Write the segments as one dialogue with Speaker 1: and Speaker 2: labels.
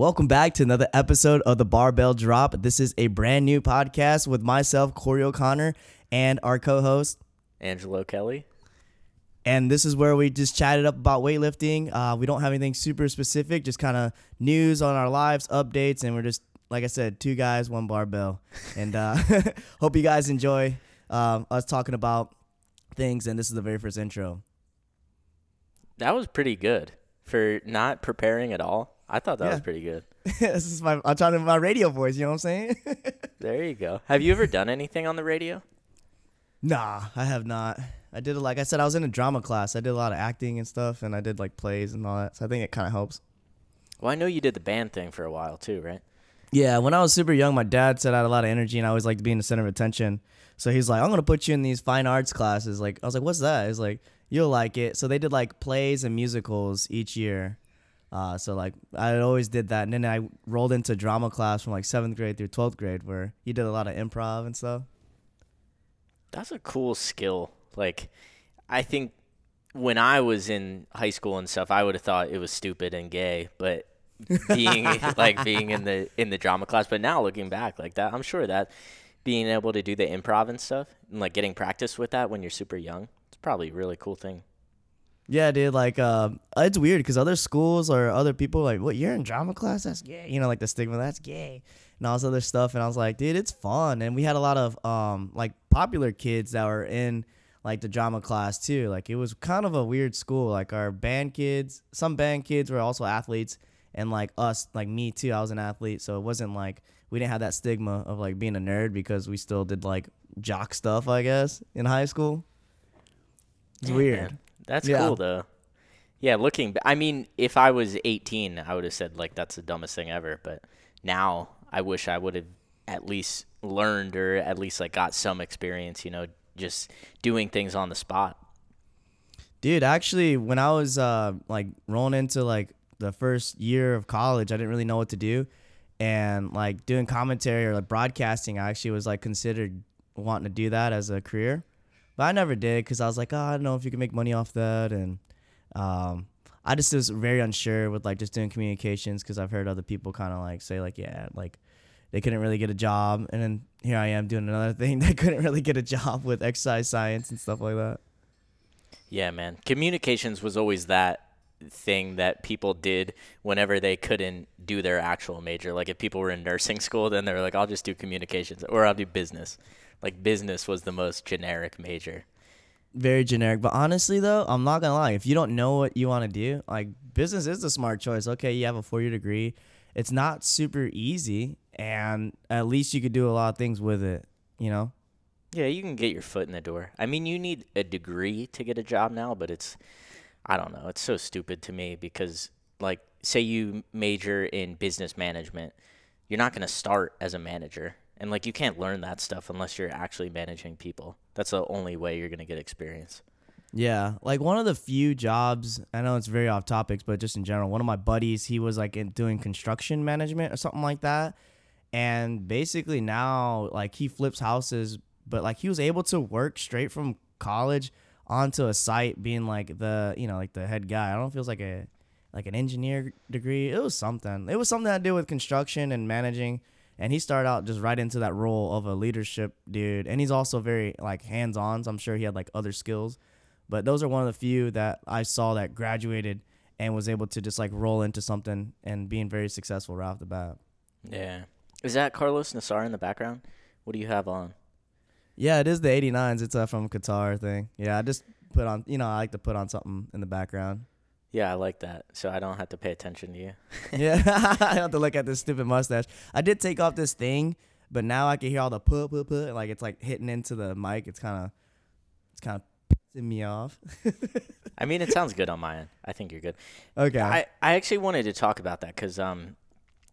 Speaker 1: Welcome back to another episode of the Barbell Drop. This is a brand new podcast with myself, Cory O'Connor, and our co host,
Speaker 2: Angelo Kelly.
Speaker 1: And this is where we just chatted up about weightlifting. Uh, we don't have anything super specific, just kind of news on our lives, updates, and we're just, like I said, two guys, one barbell. And uh, hope you guys enjoy um, us talking about things. And this is the very first intro.
Speaker 2: That was pretty good for not preparing at all. I thought that yeah. was pretty good.
Speaker 1: this is my I'm trying to my radio voice. You know what I'm saying?
Speaker 2: there you go. Have you ever done anything on the radio?
Speaker 1: Nah, I have not. I did like I said, I was in a drama class. I did a lot of acting and stuff, and I did like plays and all that. So I think it kind of helps.
Speaker 2: Well, I know you did the band thing for a while too, right?
Speaker 1: Yeah, when I was super young, my dad said I had a lot of energy and I always liked to be in the center of attention. So he's like, I'm gonna put you in these fine arts classes. Like I was like, what's that? He's like, you'll like it. So they did like plays and musicals each year. Uh, so like I always did that, and then I rolled into drama class from like seventh grade through twelfth grade, where he did a lot of improv and stuff.
Speaker 2: That's a cool skill. Like, I think when I was in high school and stuff, I would have thought it was stupid and gay, but being like being in the in the drama class. But now looking back, like that, I'm sure that being able to do the improv and stuff and like getting practice with that when you're super young, it's probably a really cool thing.
Speaker 1: Yeah, dude. Like, uh, it's weird because other schools or other people like, "What? You're in drama class? That's gay." You know, like the stigma, that's gay, and all this other stuff. And I was like, dude, it's fun. And we had a lot of um, like popular kids that were in like the drama class too. Like, it was kind of a weird school. Like our band kids, some band kids were also athletes, and like us, like me too. I was an athlete, so it wasn't like we didn't have that stigma of like being a nerd because we still did like jock stuff, I guess, in high school. It's weird.
Speaker 2: That's yeah. cool though. Yeah, looking. I mean, if I was 18, I would have said like that's the dumbest thing ever. But now, I wish I would have at least learned or at least like got some experience. You know, just doing things on the spot.
Speaker 1: Dude, actually, when I was uh, like rolling into like the first year of college, I didn't really know what to do, and like doing commentary or like broadcasting, I actually was like considered wanting to do that as a career. But I never did because I was like, oh, I don't know if you can make money off that, and um, I just was very unsure with like just doing communications because I've heard other people kind of like say like, yeah, like they couldn't really get a job, and then here I am doing another thing that couldn't really get a job with exercise science and stuff like that.
Speaker 2: Yeah, man, communications was always that thing that people did whenever they couldn't do their actual major. Like if people were in nursing school, then they were like, I'll just do communications or I'll do business like business was the most generic major.
Speaker 1: Very generic, but honestly though, I'm not gonna lie. If you don't know what you want to do, like business is the smart choice. Okay, you have a four year degree. It's not super easy, and at least you could do a lot of things with it. You know.
Speaker 2: Yeah, you can get your foot in the door. I mean, you need a degree to get a job now, but it's, I don't know, it's so stupid to me because, like, say you major in business management, you're not going to start as a manager. And like you can't learn that stuff unless you're actually managing people. That's the only way you're going to get experience.
Speaker 1: Yeah, like one of the few jobs, I know it's very off topics, but just in general, one of my buddies, he was like in doing construction management or something like that. And basically now like he flips houses, but like he was able to work straight from college onto a site being like the, you know, like the head guy. I don't know if like a like an engineer degree. It was something. It was something that did with construction and managing and he started out just right into that role of a leadership dude. And he's also very like hands-on. So i'm sure he had like other skills. But those are one of the few that i saw that graduated and was able to just like roll into something and being very successful right off the bat.
Speaker 2: Yeah. Is that karlos nasar in the background? What do you have on?
Speaker 1: Yeah it is the 89s it's uh, from qatar thing. Yeah i just put on you know i like to put on something in the background
Speaker 2: yeah, I like that. So I don't have to pay attention to you.
Speaker 1: yeah, I don't have to look at this stupid mustache. I did take off this thing, but now I can hear all the put put put like it's like hitting into the mic. It's kind of it's kind of pissing me off.
Speaker 2: I mean, it sounds good on my end. I think you're good.
Speaker 1: Okay.
Speaker 2: I I actually wanted to talk about that because um,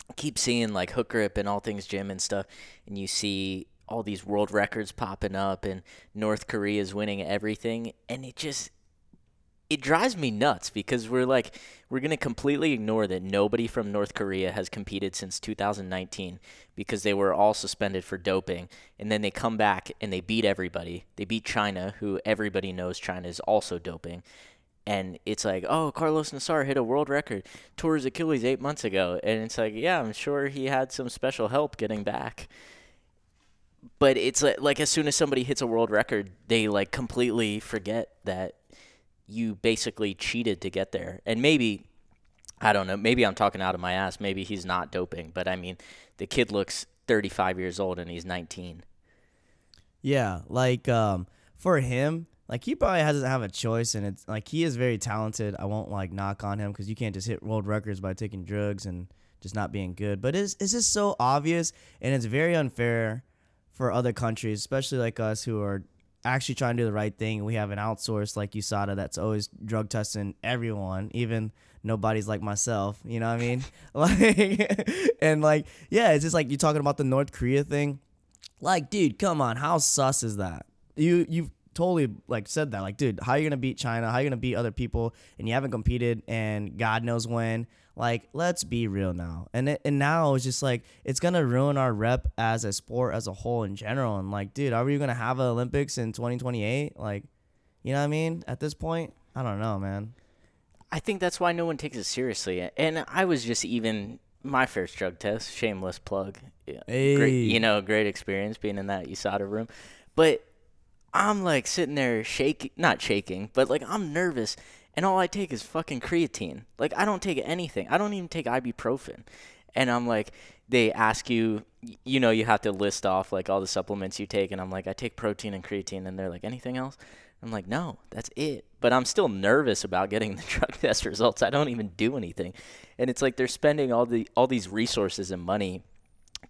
Speaker 2: I keep seeing like hook grip and all things gym and stuff, and you see all these world records popping up and North Korea is winning everything, and it just it drives me nuts because we're like we're going to completely ignore that nobody from North Korea has competed since 2019 because they were all suspended for doping and then they come back and they beat everybody. They beat China who everybody knows China is also doping and it's like, oh, Karlos Nasar hit a world record, tore his Achilles eight months ago, and it's like, yeah, I'm sure he had some special help getting back. But it's like, like as soon as somebody hits a world record, they like completely forget that you basically cheated to get there. And maybe I don't know, maybe I'm talking out of my ass. Maybe he's not doping, but I mean, the kid looks 35 years old and he's 19.
Speaker 1: Yeah, like um, for him, like he probably doesn't have a choice, and it's like he is very talented. I won't like knock on him because you can't just hit world records by taking drugs and just not being good. But it's it's just so obvious, and it's very unfair for other countries, especially like us who are actually trying to do the right thing. We have an outsource like USADA that's always drug testing everyone, even nobody's like myself. You know what I mean? like, and like, yeah, it's just like you talking about the North Korea thing. Like, dude, come on, how sus is that? You you've totally like said that. Like, dude, how are you gonna beat China? How are you gonna beat other people? And you haven't competed, and God knows when. Like, let's be real now. And it, and now it's just like it's gonna ruin our rep as a sport as a whole in general. And like, dude, are we gonna have an Olympics in 2028? Like, you know what I mean? At this point, I don't know, man.
Speaker 2: I think that's why no one takes it seriously. And I was just even my first drug test, shameless plug.
Speaker 1: Hey.
Speaker 2: Great, you know, great experience being in that USADA room. But I'm like sitting there shaking, not shaking, but like I'm nervous. And all I take is fucking creatine. Like I don't take anything. I don't even take ibuprofen. And I'm like, they ask you, you know, you have to list off like all the supplements you take. And I'm like, I take protein and creatine. And they're like, anything else? I'm like, no, that's it. But I'm still nervous about getting the drug test results. I don't even do anything. And it's like they're spending all the all these resources and money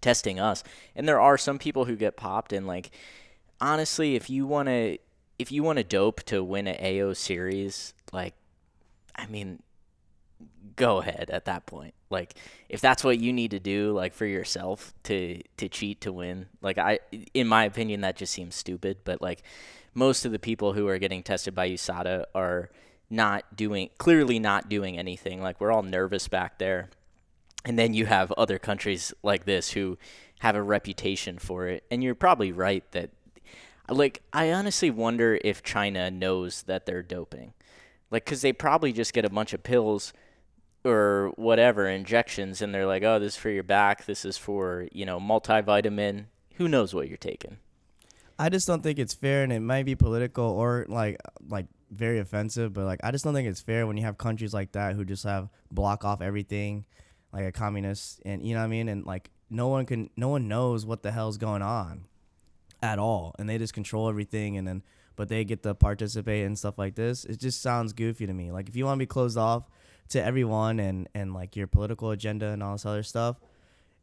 Speaker 2: testing us. And there are some people who get popped and like honestly, if you want to if you want to dope to win an AO series, like I mean, go ahead at that point. Like if that's what you need to do like for yourself to to cheat to win. Like I in my opinion that just seems stupid, but like most of the people who are getting tested by USADA are not doing clearly not doing anything. Like we're all nervous back there. And then you have other countries like this who have a reputation for it. And you're probably right that like I honestly wonder if China knows that they're doping. Like cuz they probably just get a bunch of pills or whatever injections and they're like, "Oh, this is for your back. This is for, you know, multivitamin. Who knows what you're taking?"
Speaker 1: I just don't think it's fair, and it might be political or like like very offensive, but like I just don't think it's fair when you have countries like that who just have block off everything, like a communist, and you know what I mean, and like no one can, no one knows what the hell's going on, at all, and they just control everything, and then but they get to participate and stuff like this. It just sounds goofy to me. Like if you want to be closed off to everyone and and like your political agenda and all this other stuff,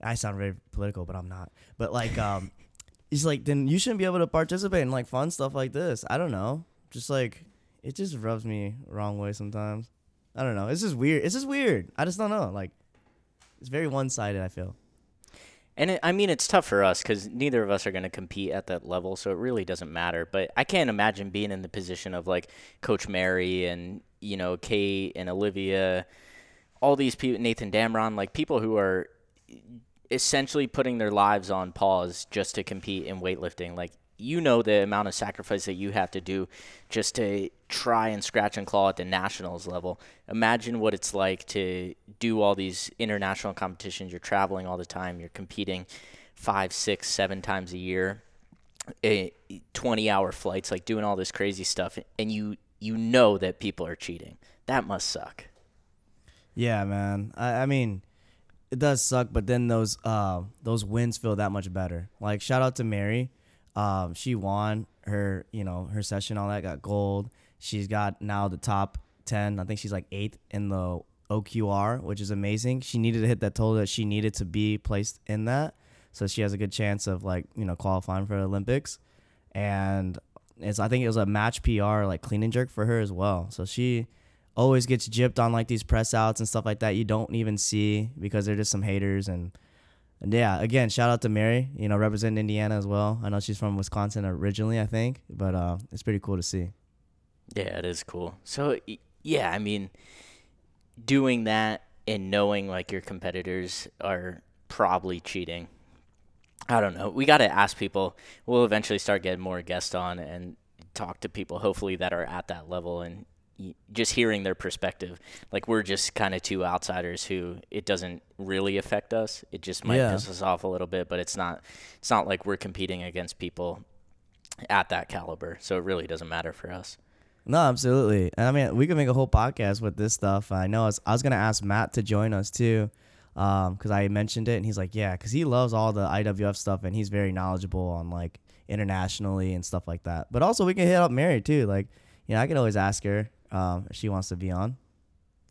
Speaker 1: I sound very political, but I'm not. But like um. he's like, then you shouldn't be able to participate in like fun stuff like this. I don't know. Just like it just rubs me wrong way sometimes. I don't know. It's just weird. It's just weird. I just don't know. Like it's very one sided. I feel.
Speaker 2: And it, I mean, it's tough for us because neither of us are going to compete at that level, so it really doesn't matter. But I can't imagine being in the position of like Coach Mary and you know Kate and Olivia, all these people, Nathan Damron, like people who are essentially putting their lives on pause just to compete in weightlifting. Like you know the amount of sacrifice that you have to do just to try and scratch and claw at the nationals level. Imagine what it's like to do all these international competitions. You're traveling all the time. You're competing five, six, seven times a year, a 20 hour flights, like doing all this crazy stuff, and you you know that people are cheating. That must suck.
Speaker 1: Yeah, man. I, I mean, it does suck, but then those uh, those wins feel that much better. Like shout out to Mary. Um, she won her, you know, her session, all that got gold. She's got now the top ten. I think she's like eighth in the OQR, which is amazing. She needed to hit that total that she needed to be placed in that, so she has a good chance of like you know qualifying for the Olympics. And it's I think it was a match PR like clean and jerk for her as well. So she always gets gypped on like these press outs and stuff like that you don't even see because they're just some haters and and yeah, again, shout out to Mary, you know, representing Indiana as well. I know she's from Wisconsin originally, I think, but uh, it's pretty cool to see.
Speaker 2: Yeah, it is cool. So yeah, I mean, doing that and knowing like your competitors are probably cheating. I don't know. We got to ask people. We'll eventually start getting more guests on and talk to people, hopefully that are at that level and just hearing their perspective. Like we're just kind of two outsiders who it doesn't really affect us. It just might
Speaker 1: Yeah.
Speaker 2: piss us off a little bit, but it's not. It's not like we're competing against people at that caliber. So it really doesn't matter for us.
Speaker 1: No, absolutely. And I mean, we could make a whole podcast with this stuff. I know I was, I was gonna ask Matt to join us too, because I mentioned it, and he's like, yeah, because he loves all the IWF stuff, and he's very knowledgeable on like internationally and stuff like that. But also, we can hit up Mary too. Like, you know, I could always ask her um, if she wants to be on.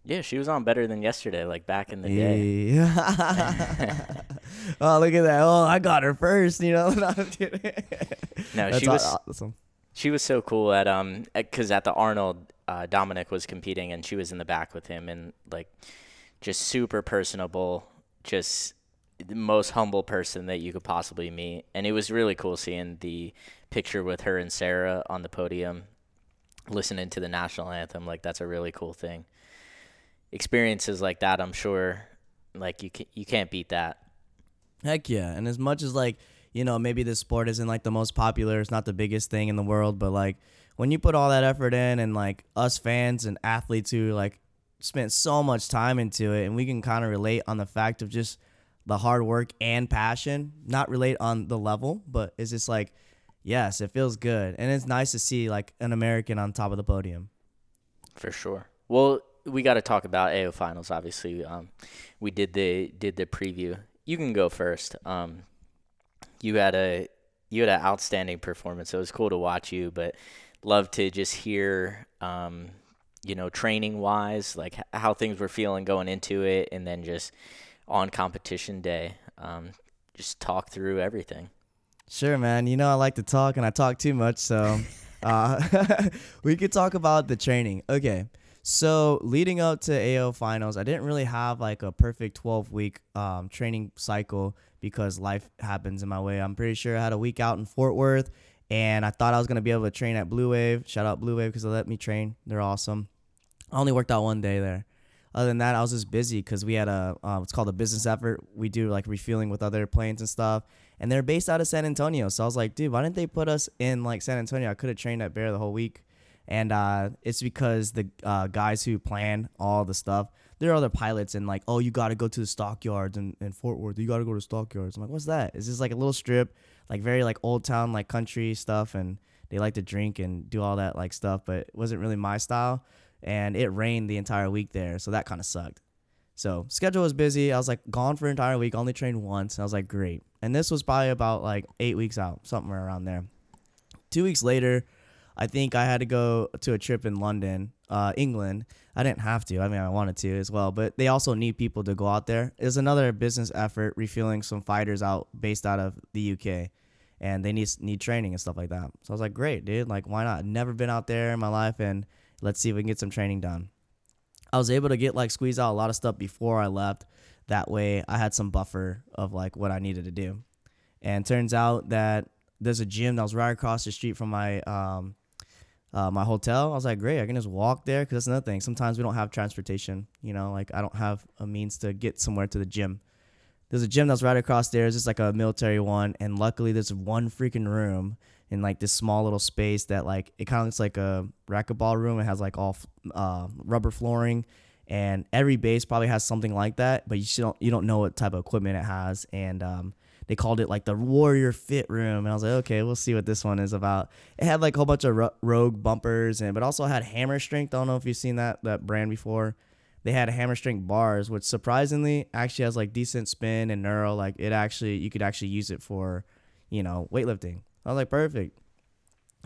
Speaker 2: Yeah, she was on better than yesterday, like back in the day.
Speaker 1: Yeah. oh, look at that! Oh, I got her first. You know. No,
Speaker 2: she was
Speaker 1: awesome.
Speaker 2: She was so cool at um because at the Arnold, uh, Dominic was competing and she was in the back with him and like just super personable, just the most humble person that you could possibly meet. And it was really cool seeing the picture with her and Sarah on the podium, listening to the national anthem. Like that's a really cool thing. Experiences like that, I'm sure, like you can, you can't beat that.
Speaker 1: Heck yeah. And as much as like, you know, maybe this sport isn't like the most popular, it's not the biggest thing in the world, but like when you put all that effort in and like us fans and athletes who like spent so much time into it and we can kind of relate on the fact of just the hard work and passion, not relate on the level, but it's just like yes, it feels good. And it's nice to see like an American on top of the podium.
Speaker 2: For sure. Well, we got to talk about AO finals. Obviously, um, we did the did the preview. You can go first. Um, you had a you had an outstanding performance. It was cool to watch you, but love to just hear, um, you know, training wise, like how things were feeling going into it, and then just on competition day, um, just talk through everything.
Speaker 1: Sure, man. You know I like to talk and I talk too much, so uh, we could talk about the training. Okay. So leading up to AO finals, I didn't really have like a perfect 12 week um, training cycle because life happens in my way. I'm pretty sure I had a week out in Fort Worth and I thought I was going to be able to train at Blue Wave. Shout out Blue Wave because they let me train. They're awesome. I only worked out one day there. Other than that, I was just busy because we had a uh, it's called a business effort. We do like refueling with other planes and stuff, and they're based out of San Antonio. So I was like, dude, why didn't they put us in like San Antonio? I could have trained at Bear the whole week, and uh, it's because the uh, guys who plan all the stuff, there are other pilots and like, oh, you got to go to the stockyards in, in Fort Worth. You got to go to stockyards. I'm like, what's that? It's just like a little strip, like very like old town like country stuff, and they like to drink and do all that like stuff, but it wasn't really my style and it rained the entire week there, so that kind of sucked. So schedule was busy. I was like gone for an entire week. Only trained once. And I was like, great. And this was probably about like eight weeks out, somewhere around there. Two weeks later, I think I had to go to a trip in London, uh, England. I didn't have to. I mean, I wanted to as well, but they also need people to go out there. It was another business effort, refueling some fighters out based out of the UK, and they need need training and stuff like that. So I was like, great, dude. Like, why not? Never been out there in my life, and let's see if we can get some training done. I was able to get like squeeze out a lot of stuff before I left. That way, I had some buffer of like what I needed to do. And turns out that there's a gym that was right across the street from my um, uh, my hotel. I was like, great, I can just walk there because that's another thing. Sometimes we don't have transportation. You know, like I don't have a means to get somewhere to the gym. There's a gym that's right across there. It's just like a military one, and luckily there's one freaking room in like this small little space that like it kind of looks like a racquetball room. It has like all uh, rubber flooring, and every base probably has something like that, but you don't you don't know what type of equipment it has. And um, they called it like the Warrior Fit Room, and I was like, okay, we'll see what this one is about. It had like a whole bunch of ro- Rogue bumpers, and but also had Hammer Strength. I don't know if you've seen that that brand before. They had Hammer Strength bars, which surprisingly actually has like decent spin and knurl. Like it actually, you could actually use it for, you know, weightlifting. I was like, perfect.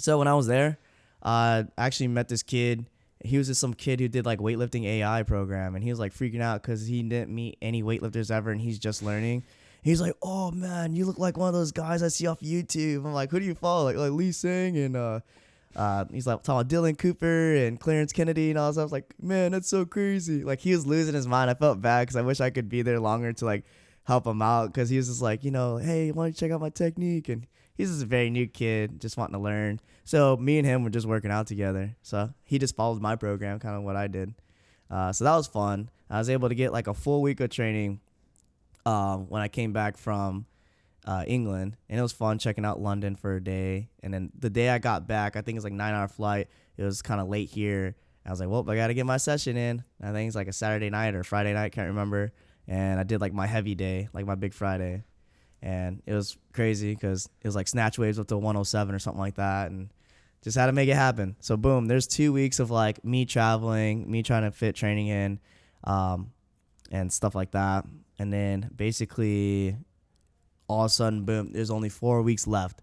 Speaker 1: So when I was there, uh, I actually met this kid. He was just some kid who did like weightlifting AI program, and he was like freaking out because he didn't meet any weightlifters ever, and he's just learning. He's like, "Oh man, you look like one of those guys I see off YouTube." I'm like, "Who do you follow?" Like, like Lee Sing and uh, uh, he's like talking about Dylan Cooper and Clarence Kennedy and all stuff. I was like, "Man, that's so crazy!" Like he was losing his mind. I felt bad because I wish I could be there longer to like help him out because he was just like, you know, hey, why don't you check out my technique? And he's just a very new kid, just wanting to learn. So me and him were just working out together. So he just followed my program, kind of what I did. Uh, so that was fun. I was able to get like a full week of training um, when I came back from uh, England, and it was fun checking out London for a day. And then the day I got back, I think it's like nine hour flight. It was kind of late here I was like, well, I got to get my session in. I think it's like a Saturday night or Friday night, can't remember. And I did like my heavy day, like my big Friday. And it was crazy because it was like snatch waves up to 107 or something like that. And just had to make it happen. So, boom, there's two weeks of like me traveling, me trying to fit training in, um, and stuff like that. And then basically, all of a sudden, boom, there's only four weeks left.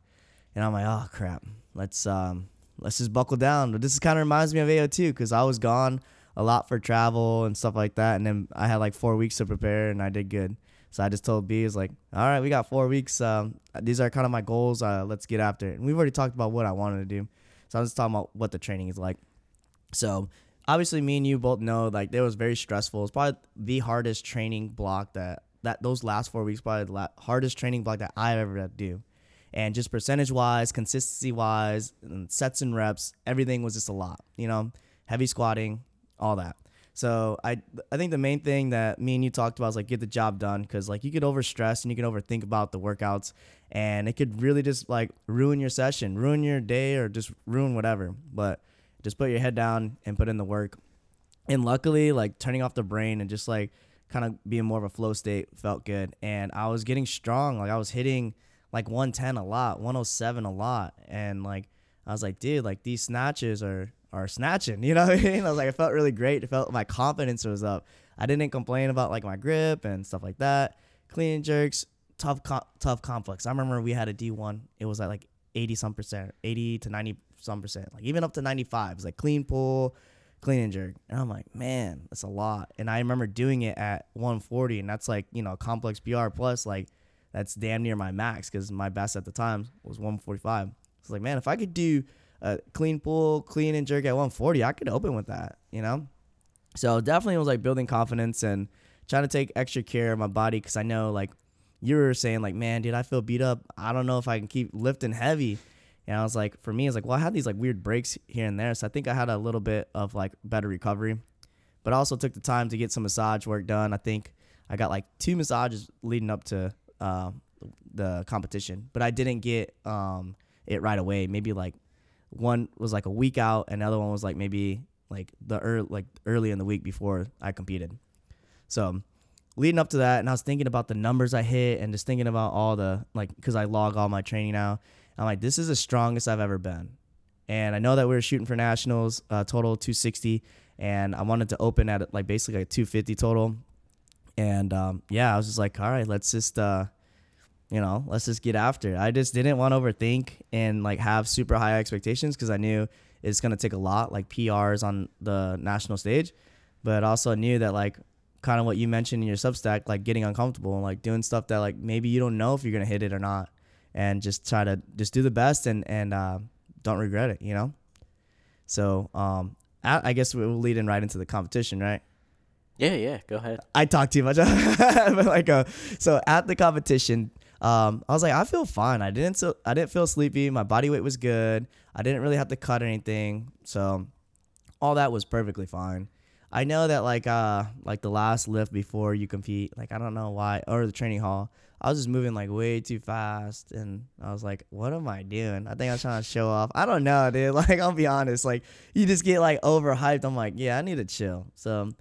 Speaker 1: And I'm like, oh, crap. Let's, um, let's just buckle down. But this kind of reminds me of AO2 because I was gone a lot for travel and stuff like that. And then I had like four weeks to prepare and I did good. So I just told B, is like, all right, we got four weeks. Um, these are kind of my goals. Uh, let's get after it. And we've already talked about what I wanted to do. So I'm just talking about what the training is like. So obviously, me and you both know like it was very stressful. It's probably the hardest training block that that those last four weeks probably the la- hardest training block that I've ever had to do and just percentage wise, consistency wise, and sets and reps, everything was just a lot. You know, heavy squatting, all that. So I I think the main thing that me and you talked about is like get the job done because like you could overstress and you can overthink about the workouts and it could really just like ruin your session, ruin your day or just ruin whatever. But just put your head down and put in the work. And luckily, like turning off the brain and just like kind of being more of a flow state felt good. And I was getting strong. Like I was hitting like 110 a lot, 107 a lot, and like I was like, dude, like these snatches are are snatching. You know what I mean? I was like, I felt really great. It felt my confidence was up. I didn't complain about like my grip and stuff like that. Clean jerks, tough, tough complex. I remember we had a D1. It was at like 80 some percent, 80 to 90 some percent, like even up to 95. It was like clean pull, clean and jerk. And I'm like, man, that's a lot. And I remember doing it at 140, and that's like, you know, complex PR plus like that's damn near my max because my best at the time was 145. It's like, man, if I could do a clean pull, clean and jerk at 140, I could open with that, you know? So definitely was like building confidence and trying to take extra care of my body because I know like you were saying like, man, dude, I feel beat up. I don't know if I can keep lifting heavy. And I was like, for me, it's like, well, I had these like weird breaks here and there. So I think I had a little bit of like better recovery, but I also took the time to get some massage work done. I think I got like two massages leading up to uh, the competition, but I didn't get um, it right away. Maybe like one was like a week out, and the other one was like maybe like the like early in the week before I competed. So leading up to that, and I was thinking about the numbers I hit, and just thinking about all the like because I log all my training now. I'm like, this is the strongest I've ever been, and I know that we were shooting for nationals, uh, total 260, and I wanted to open at like basically like 250 total. And um, yeah, I was just like, all right, let's just uh, you know, let's just get after it. I just didn't want to overthink and like have super high expectations because I knew it's gonna take a lot, like PRs on the national stage, but also knew that like kind of what you mentioned in your Substack, like getting uncomfortable and like doing stuff that like maybe you don't know if you're gonna hit it or not, and just try to just do the best and and uh, don't regret it, you know. So um, I, I guess we'll lead in right into the competition, right?
Speaker 2: Yeah, yeah. Go ahead.
Speaker 1: I talk too much, but like, uh, so at the competition, um, I was like, I feel fine. I didn't so I didn't feel sleepy. My body weight was good. I didn't really have to cut anything, so all that was perfectly fine. I know that like uh like the last lift before you compete, like I don't know why, or the training hall, I was just moving like way too fast, and I was like, what am I doing? I think I was trying to show off. I don't know, dude. Like I'll be honest, like you just get like overhyped. I'm like, yeah, I need to chill. So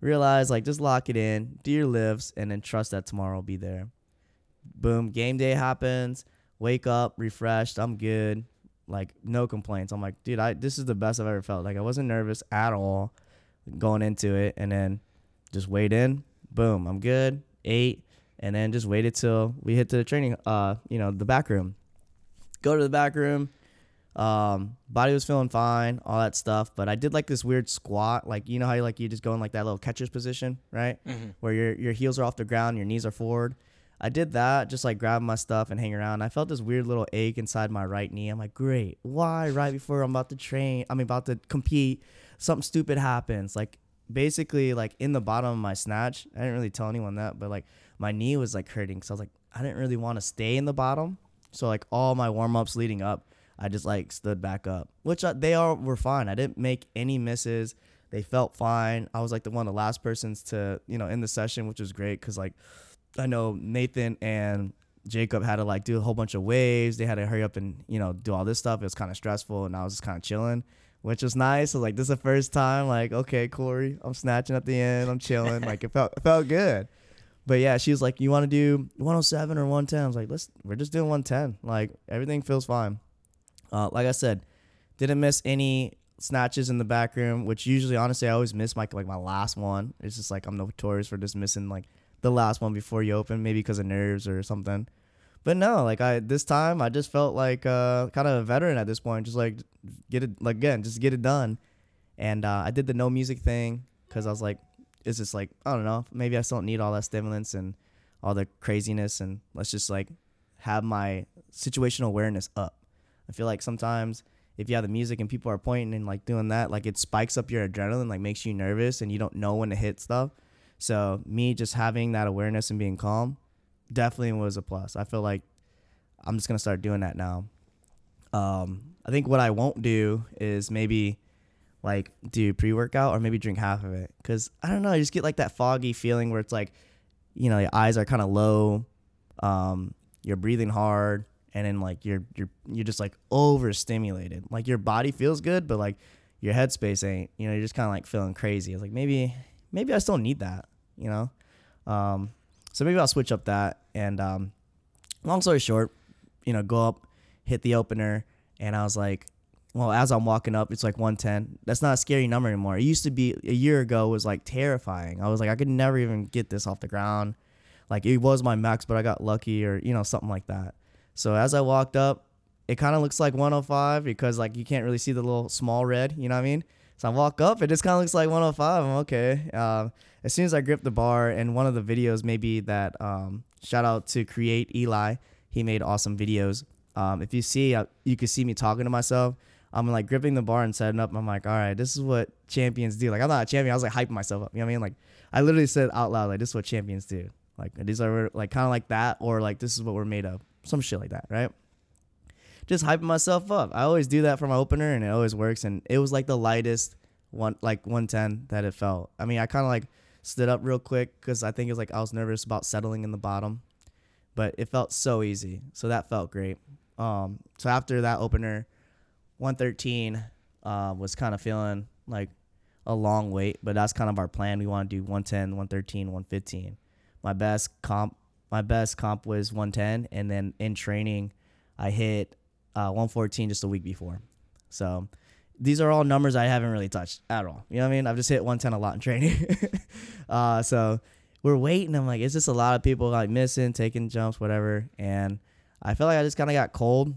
Speaker 1: realize like just lock it in, do your lifts, and then trust that tomorrow will be there boom, game day happens, wake up, refreshed, I'm good. Like no complaints. I'm like, dude, I this is the best I've ever felt. Like I wasn't nervous at all going into it and then just wait in, boom, I'm good. Eight and then just waited till we hit the training uh, you know, the back room. Go to the back room. Um, body was feeling fine, all that stuff, but I did like this weird squat, like you know how you like you just go in like that little catcher's position, right? Mm-hmm. Where your your heels are off the ground, your knees are forward. I did that, just like grab my stuff and hang around. I felt this weird little ache inside my right knee. I'm like, great. Why right before I'm about to train? I'm about to compete. Something stupid happens. Like basically, like in the bottom of my snatch. I didn't really tell anyone that, but like my knee was like hurting. So I was like, I didn't really want to stay in the bottom. So like all my warm ups leading up, I just like stood back up, which uh, they all were fine. I didn't make any misses. They felt fine. I was like the one of the last persons to you know in the session, which was great because like I know Nathan and Jacob had to like do a whole bunch of waves. They had to hurry up and you know do all this stuff. It was kind of stressful, and I was just kind of chilling. which was nice. So like this is the first time, like, okay, Cory, I'm snatching at the end, I'm chilling. like it felt it felt good. But yeah, she was like, You wanna do 107 or 110? I was like, Let's we're just doing 110. Like everything feels fine. Uh, like I said, didn't miss any snatches in the back room, which usually honestly I always miss my like my last one. It's just like I'm notorious for just missing like the last one before you open, maybe because of nerves or something. But no, like I this time I just felt like uh kind of a veteran at this point, just like get it like again, just get it done. And uh, I did the no music thing because I was like, it's just like I don't know, maybe I still don't need all that stimulants and all the craziness, and let's just like have my situational awareness up. I feel like sometimes if you have the music and people are pointing and like doing that, like it spikes up your adrenaline, like makes you nervous and you don't know when to hit stuff. So me just having that awareness and being calm definitely was a plus. I feel like I'm just gonna start doing that now. Um, I think what I won't do is maybe like do pre workout or maybe drink half of it because I don't know. I just get like that foggy feeling where it's like, you know, your eyes are kind of low, um, you're breathing hard, and then like you're you're you're just like overstimulated. Like your body feels good, but like your headspace ain't. You know, you're just kind of like feeling crazy. It's like maybe maybe I still need that. You know, um, so maybe I'll switch up that. And um, long story short, you know, go up, hit the opener, and I was like, well, as I'm walking up, it's like 110. That's not a scary number anymore. It used to be a year ago was like terrifying. I was like, I could never even get this off the ground. Like it was my max, but I got lucky or you know something like that. So as I walked up, it kind of looks like 105 because like you can't really see the little small red. You know what I mean? So I walk up, it just kind of looks like 105. I'm okay. Um, as soon as I grip the bar, and one of the videos maybe that um, shout out to Create Eli, he made awesome videos. Um, if you see, uh, you can see me talking to myself. I'm like gripping the bar and setting up. I'm like, all right, this is what champions do. Like I'm not a champion. I was like hyping myself up. You know what I mean? Like I literally said out loud, like this is what champions do. Like these are like kind of like that, or like this is what we're made of. Some shit like that, right? Just hyping myself up. I always do that for my opener, and it always works. And it was like the lightest one, like 110 that it felt. I mean, I kind of like stood up real quick because I think it was like I was nervous about settling in the bottom, but it felt so easy. So that felt great. Um, so after that opener, 113 uh, was kind of feeling like a long wait, but that's kind of our plan. We want to do 110, 113, 115. My best comp, my best comp was 110, and then in training, I hit uh, 114 just a week before. So these are all numbers I haven't really touched at all. You know what I mean? I've just hit 110 a lot in training. uh, so we're waiting. I'm like, it's just a lot of people like missing, taking jumps, whatever. And I feel like I just kind of got cold.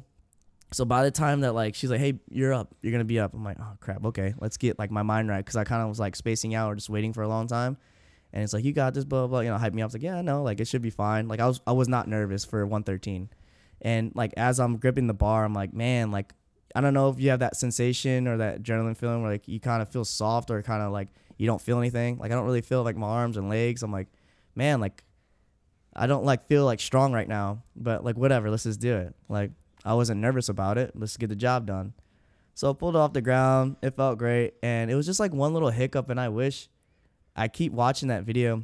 Speaker 1: So by the time that like she's like, hey, you're up, you're gonna be up. I'm like, oh crap, okay, let's get like my mind right because I kind of was like spacing out or just waiting for a long time. And it's like, you got this, blah blah. You know, hype me up. I was like, yeah, no, like it should be fine. Like I was, I was not nervous for 113. And like as I'm gripping the bar, I'm like, man, like I don't know if you have that sensation or that adrenaline feeling where like you kind of feel soft or kind of like you don't feel anything. Like I don't really feel like my arms and legs. I'm like, man, like I don't like feel like strong right now. But like whatever, let's just do it. Like I wasn't nervous about it. Let's get the job done. So I pulled off the ground. It felt great, and it was just like one little hiccup. And I wish I keep watching that video.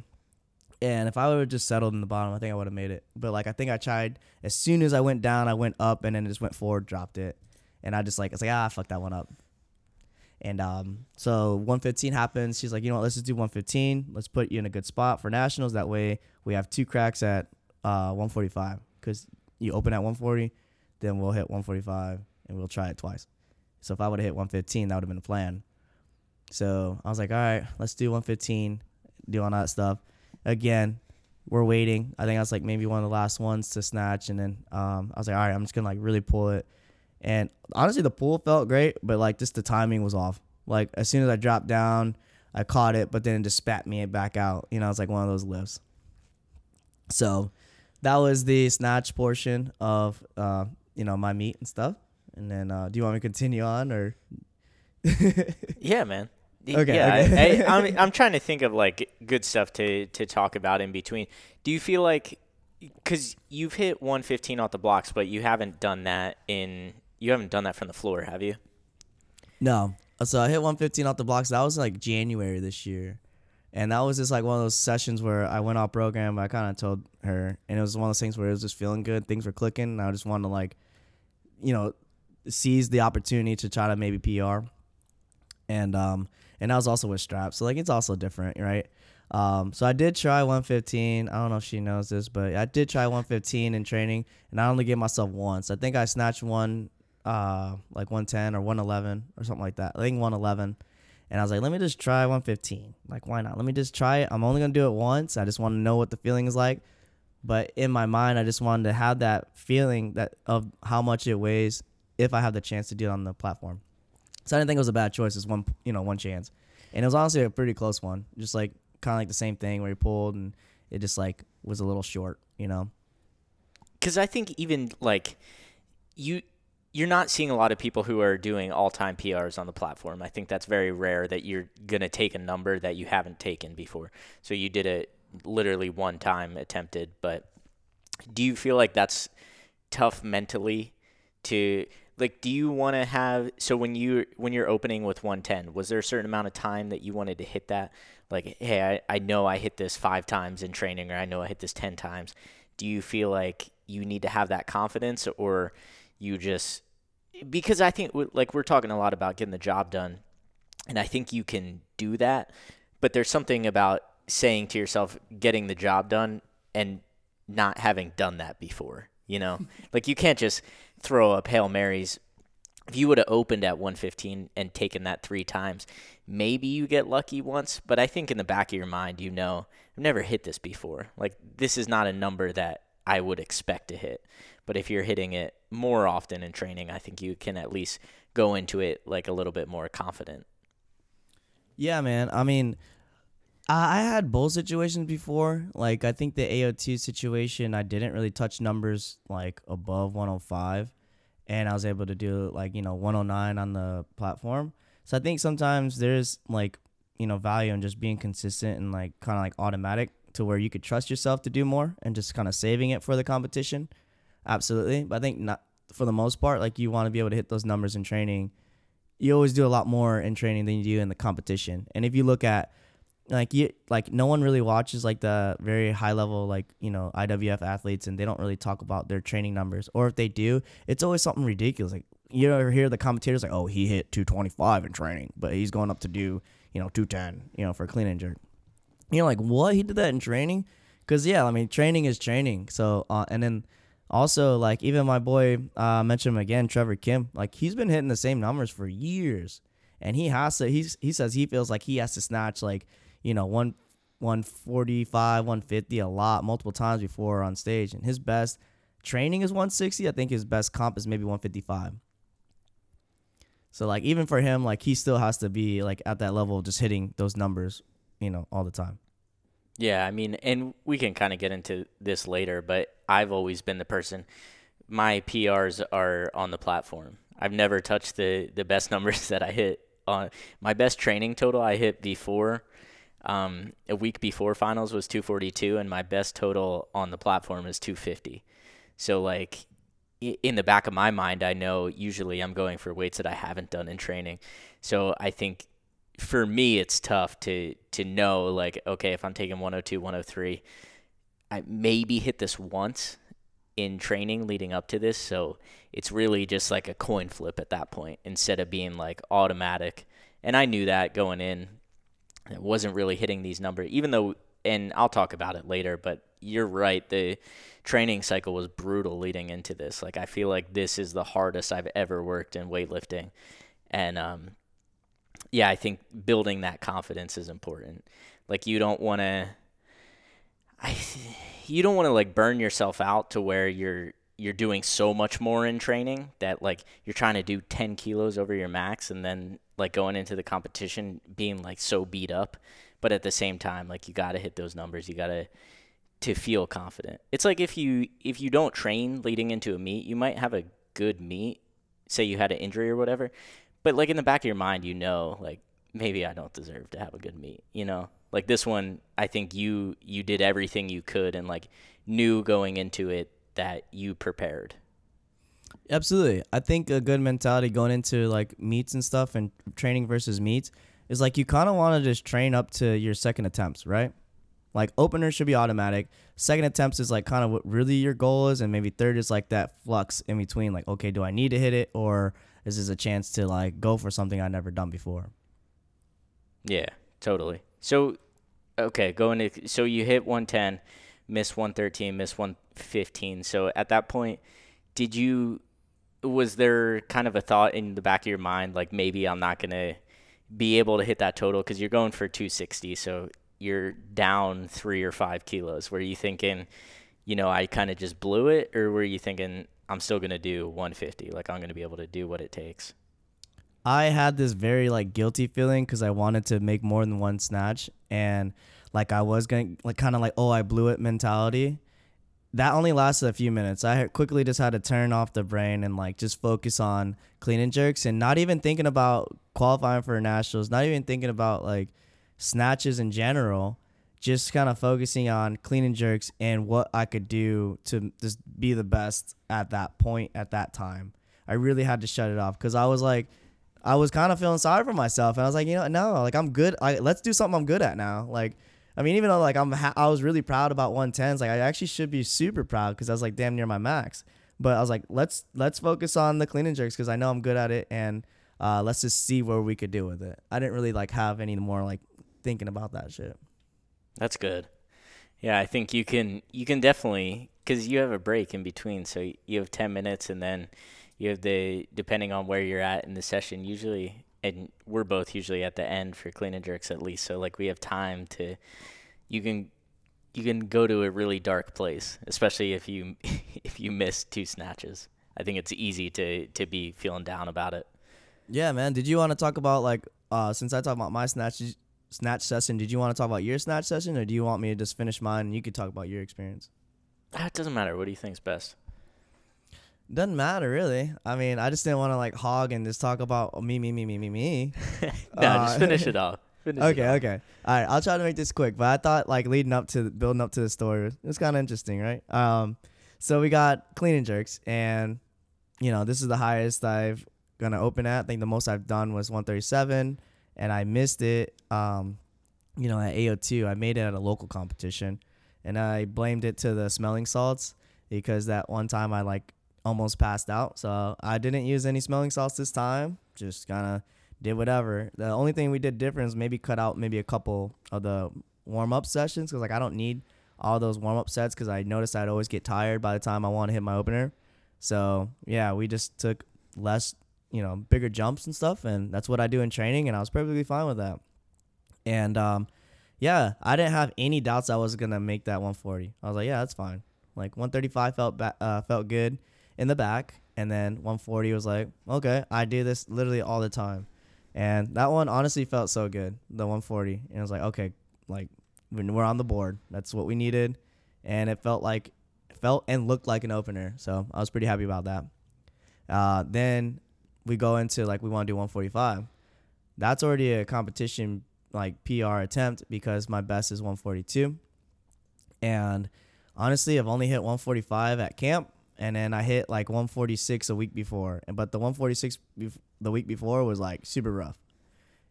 Speaker 1: And if I would have just settled in the bottom, I think I would have made it. But like I think I tried. As soon as I went down, I went up, and then it just went forward, dropped it and I just like it's like ah fuck that one up. And um, so 115 happens. She's like, you know what? Let's just do 115. Let's put you in a good spot for nationals. That way we have two cracks at uh 145 because you open at 140, then we'll hit 145 and we'll try it twice. So if I would have hit 115, that would have been the plan. So I was like, all right, let's do 115, do all that stuff. Again, we're waiting. I think I was like maybe one of the last ones to snatch, and then um, I was like, all right, I'm just gonna like really pull it and honestly, the pull felt great, but like just the timing was off. Like as soon as I dropped down, I caught it, but then it just spat me back out. You know, it's like one of those lifts. So that was the snatch portion of uh, you know my meet and stuff. And then, uh, do you want me to continue on or?
Speaker 2: yeah, man. Okay. Yeah, okay. I, I'm I'm trying to think of like good stuff to to talk about in between. Do you feel like because you've hit 115 off the blocks, but you haven't done that in you haven't done that from the floor, have you?
Speaker 1: No. So I hit 115 off the blocks. That was like January this year. And that was just like one of those sessions where I went off program. I kind of told her, and it was one of those things where it was just feeling good. Things were clicking. And I just wanted to like, you know, seize the opportunity to try to maybe PR. and um and I was also with straps, so like it's also different, right? Um, so I did try 115. I don't know if she knows this, but I did try 115 in training, and I only gave myself once. I think I snatched one, uh, like 110 or 111 or something like that. I think 111. And I was like, let me just try 115. Like, why not? Let me just try it. I'm only gonna do it once. I just want to know what the feeling is like. But in my mind, I just wanted to have that feeling that of how much it weighs if I have the chance to do it on the platform. So I didn't think it was a bad choice. It's one, you know, one chance, and it was honestly a pretty close one. Just like kind of like the same thing where he pulled and it just like was a little short, you know.
Speaker 2: Because I think even like you, you're not seeing a lot of people who are doing all-time PRs on the platform. I think that's very rare that you're gonna take a number that you haven't taken before. So you did it literally one time attempted, but do you feel like that's tough mentally to like do you want to have so when you when you're opening with 110 was there a certain amount of time that you wanted to hit that like hey I, I know i hit this five times in training or i know i hit this 10 times do you feel like you need to have that confidence or you just because i think like we're talking a lot about getting the job done and i think you can do that but there's something about saying to yourself getting the job done and not having done that before you know like you can't just throw up Hail Marys. If you would have opened at 115 and taken that three times, maybe you get lucky once. But I think in the back of your mind, you know, I've never hit this before. Like, this is not a number that I would expect to hit. But if you're hitting it more often in training, I think you can at least go into it like a little bit more confident.
Speaker 1: Yeah, man. I mean, I had both situations before. Like I think the AO2 situation, I didn't really touch numbers like above 105, and I was able to do like you know 109 on the platform. So I think sometimes there's like you know value in just being consistent and like kind of like automatic to where you could trust yourself to do more and just kind of saving it for the competition. Absolutely, but I think not for the most part. Like you want to be able to hit those numbers in training. You always do a lot more in training than you do in the competition. And if you look at like you like no one really watches like the very high level like you know IWF athletes and they don't really talk about their training numbers or if they do it's always something ridiculous like you ever hear the commentators like oh he hit 225 in training but he's going up to do you know 210 you know for a clean and jerk you know like what he did that in training because yeah I mean training is training so uh, and then also like even my boy uh mentioned him again Trevor Kim like he's been hitting the same numbers for years and he has to he's he says he feels like he has to snatch like you know, one 145, 150 a lot, multiple times before on stage. And his best training is 160. I think his best comp is maybe 155. So like even for him, like he still has to be like at that level, just hitting those numbers, you know, all the time.
Speaker 2: Yeah, I mean, and we can kind of get into this later, but I've always been the person. My PRs are on the platform. I've never touched the the best numbers that I hit on my best training total I hit before um, a week before finals was 242, and my best total on the platform is 250. So like in the back of my mind, I know usually I'm going for weights that I haven't done in training. So I think for me, it's tough to to know like okay, if I'm taking 102, 103, I maybe hit this once in training leading up to this. So it's really just like a coin flip at that point instead of being like automatic. And I knew that going in it wasn't really hitting these numbers, even though, and I'll talk about it later, but you're right. The training cycle was brutal leading into this. Like, I feel like this is the hardest I've ever worked in weightlifting. And, um, yeah, I think building that confidence is important. Like, you don't want to, I, you don't want to like burn yourself out to where you're, you're doing so much more in training that like you're trying to do 10 kilos over your max and then like going into the competition being like so beat up. But at the same time like you got to hit those numbers. You got to to feel confident. It's like if you if you don't train leading into a meet you might have a good meet say you had an injury or whatever but like in the back of your mind you know like maybe I don't deserve to have a good meet you know like this one I think you you did everything you could and like knew going into it that you prepared.
Speaker 1: Absolutely. I think a good mentality going into like meets and stuff and training versus meets is like you kind of want to just train up to your second attempts, right? Like opener should be automatic. Second attempts is like kind of what really your goal is, and maybe third is like that flux in between. Like, okay, do I need to hit it, or is this a chance to like go for something I've never done before?
Speaker 2: Yeah, totally. So, okay, going to so you hit 110, miss 113, miss 115. So at that point, did you was there kind of a thought in the back of your mind like maybe I'm not gonna be able to hit that total because you're going for 260, so you're down three or five kilos. Were you thinking, you know, I kind of just blew it, or were you thinking I'm still gonna do 150, like I'm gonna be able to do what it takes?
Speaker 1: I had this very like guilty feeling because I wanted to make more than one snatch, and like I was going like kind of like oh I blew it mentality. That only lasted a few minutes. I quickly just had to turn off the brain and like just focus on clean and jerks and not even thinking about qualifying for nationals, not even thinking about like snatches in general. Just kind of focusing on clean and jerks and what I could do to just be the best at that point at that time. I really had to shut it off because I was like, I was kind of feeling sorry for myself, and I was like, you know, no, like I'm good. I, let's do something I'm good at now. Like, I mean, even though like I'm, ha- I was really proud about 110s. Like, I actually should be super proud because I was like damn near my max. But I was like, let's let's focus on the clean and jerks because I know I'm good at it, and uh, let's just see where we could do with it. I didn't really like have any more like thinking about that shit.
Speaker 2: That's good. Yeah, I think you can you can definitely because you have a break in between, so you have ten minutes, and then you have the depending on where you're at in the session. Usually, and we're both usually at the end for clean and jerks at least, so like we have time to you can you can go to a really dark place, especially if you if you miss two snatches. I think it's easy to to be feeling down about it.
Speaker 1: Yeah, man. Did you want to talk about like uh since I talked about my snatch snatch session, did you want to talk about your snatch session or do you want me to just finish mine and you could talk about your experience?
Speaker 2: Ah, it doesn't matter. What do you think's best?
Speaker 1: Doesn't matter really. I mean, I just didn't want to like hog and just talk about me, me, me, me, me, me.
Speaker 2: no, uh, just finish it off. Finish
Speaker 1: okay,
Speaker 2: it off.
Speaker 1: okay. All right, I'll try to make this quick. But I thought like leading up to building up to the story, it was kind of interesting, right? Um, so we got clean and jerks, and you know this is the highest I've gonna open at. I think the most I've done was 137, and I missed it. Um, you know, at AO2, I made it at a local competition, and I blamed it to the smelling salts because that one time I like almost passed out. So I didn't use any smelling salts this time. Just kind of did whatever. The only thing we did different is maybe cut out maybe a couple of the warm up sessions because like I don't need all those warm up sets because I noticed I'd always get tired by the time I want to hit my opener. So yeah, we just took less, you know, bigger jumps and stuff, and that's what I do in training, and I was perfectly fine with that. And um, yeah, I didn't have any doubts I was gonna make that 140. I was like, yeah, that's fine. Like 135 felt ba- uh, felt good in the back, and then 140 was like, okay, I do this literally all the time, and that one honestly felt so good, the 140, and I was like, okay, like we're on the board. That's what we needed, and it felt like, felt and looked like an opener, so I was pretty happy about that. Uh, then we go into like we want to do 145. That's already a competition like PR attempt because my best is 142. And honestly, I've only hit 145 at camp, and then I hit like 146 a week before. But the 146 bef- the week before was like super rough,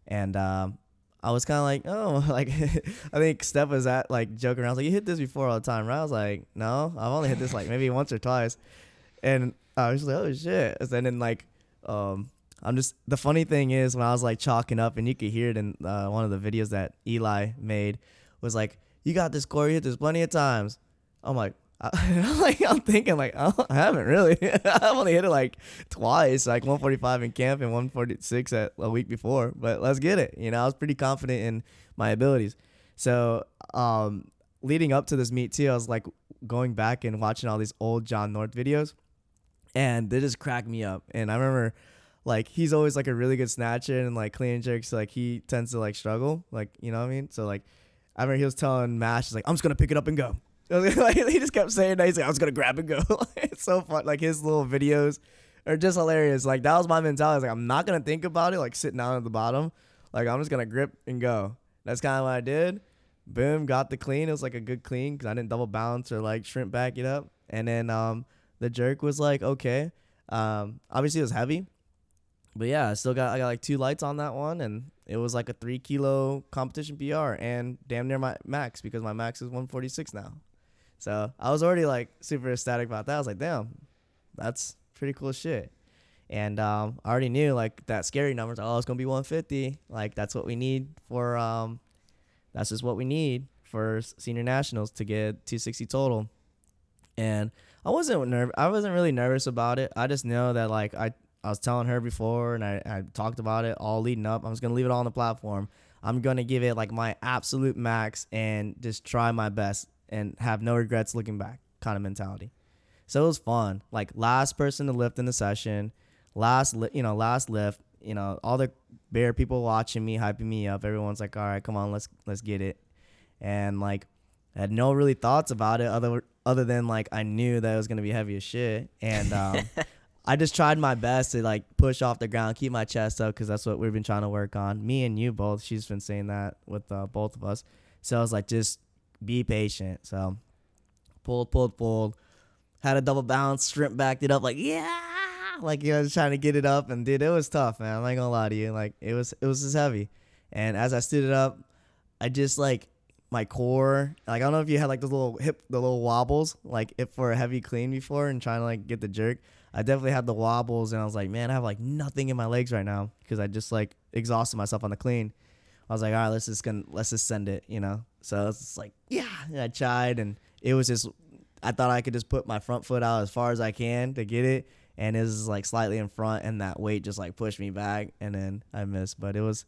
Speaker 1: and um, I was kind of like, oh, like I think Steph was at like joking around, I was like, you hit this before all the time, right? I was like, no, I've only hit this like maybe once or twice, and I was like, oh shit. And then like, um, I'm just the funny thing is when I was like chalking up, and you could hear it in uh, one of the videos that Eli made, was like, "You got this, Cory. You hit this plenty of times." I'm like, I'm like, I'm thinking like, I haven't really. I've only hit it like twice, like 145 in camp and 146 at a week before. But let's get it. You know, I was pretty confident in my abilities. So, um, leading up to this meet too, I was like going back and watching all these old Jon North videos, and they just cracked me up. And I remember like he's always like a really good snatcher and like clean jerks like he tends to like struggle like you know what I mean? So like I remember he was telling Mash he's like I'm just gonna pick it up and go. Like he just kept saying that he's like I was gonna grab and go. It's so fun like his little videos are just hilarious like that was my mentality like I'm not gonna think about it like sitting down at the bottom like I'm just gonna grip and go. That's kind of what I did. Boom got the clean it was like a good clean because I didn't double bounce or like shrimp back it up. And then um the jerk was like okay um obviously it was heavy but yeah, I still got I got like two lights on that one, and it was like a three kilo competition PR and damn near my max because my max is 146 now. So I was already like super ecstatic about that. I was like, damn, that's pretty cool shit. And um, I already knew like that scary numbers. Oh, it's gonna be 150. Like that's what we need for. Um, that's just what we need for senior nationals to get 260 total. And I wasn't nerv- I wasn't really nervous about it. I just know that like I I was telling her before, and I, I talked about it all leading up. I was gonna leave it all on the platform. I'm gonna give it like my absolute max and just try my best and have no regrets looking back, kind of mentality. So it was fun. Like last person to lift in the session, last li- you know last lift. You know all the bear people watching me, hyping me up. Everyone's like, all right, come on, let's let's get it. And like I had no really thoughts about it other other than like I knew that it was gonna be heavy as shit. And um, I just tried my best to like push off the ground, keep my chest up because that's what we've been trying to work on. Me and you both. She's been saying that with uh, both of us. So I was like, just be patient. So pulled, pulled, pulled. Had a double bounce, shrimp backed it up like yeah, like you know, just trying to get it up. And dude, it was tough, man. I'm not gonna lie to you. Like it was, it was just heavy. And as I stood it up, I just like my core. Like I don't know if you had like those little hip, the little wobbles, like if for a heavy clean before and trying to like get the jerk. I definitely had the wobbles, and I was like, man, I have like nothing in my legs right now because I just like exhausted myself on the clean. I was like, all right, let's just gonna let's just send it, you know. So it's like, yeah, and I tried, and it was just, I thought I could just put my front foot out as far as I can to get it, and it was like slightly in front, and that weight just like pushed me back, and then I missed. But it was,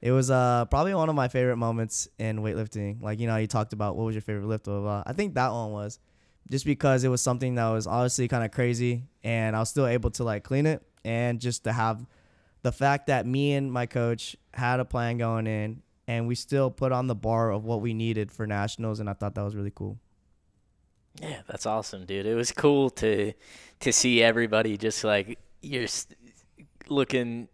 Speaker 1: it was uh probably one of my favorite moments in weightlifting. Like you know, you talked about what was your favorite lift, blah, blah, blah. I think that one was just because it was something that was obviously kind of crazy and I was still able to like clean it and just to have the fact that me and my coach had a plan going in and we still put on the bar of what we needed for nationals and I thought that was really cool.
Speaker 2: Yeah, that's awesome, dude. It was cool to to see everybody just like you're looking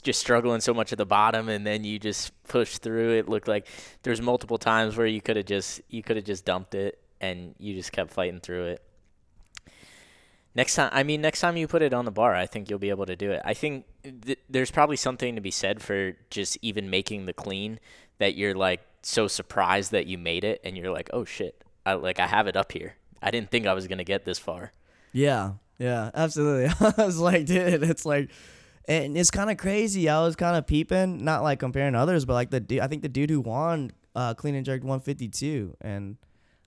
Speaker 2: just struggling so much at the bottom and then you just push through it looked like there's multiple times where you could have just you could have just dumped it and you just kept fighting through it. Next time, I mean, next time you put it on the bar, I think you'll be able to do it. I think th- there's probably something to be said for just even making the clean that you're like so surprised that you made it and you're like, oh shit, I, like I have it up here. I didn't think I was gonna get this far.
Speaker 1: Yeah, yeah, absolutely. I was like, dude, it's like, and it's kind of crazy. I was kind of peeping, not like comparing others, but like the dude, I think the dude who won uh, clean and jerk 152, and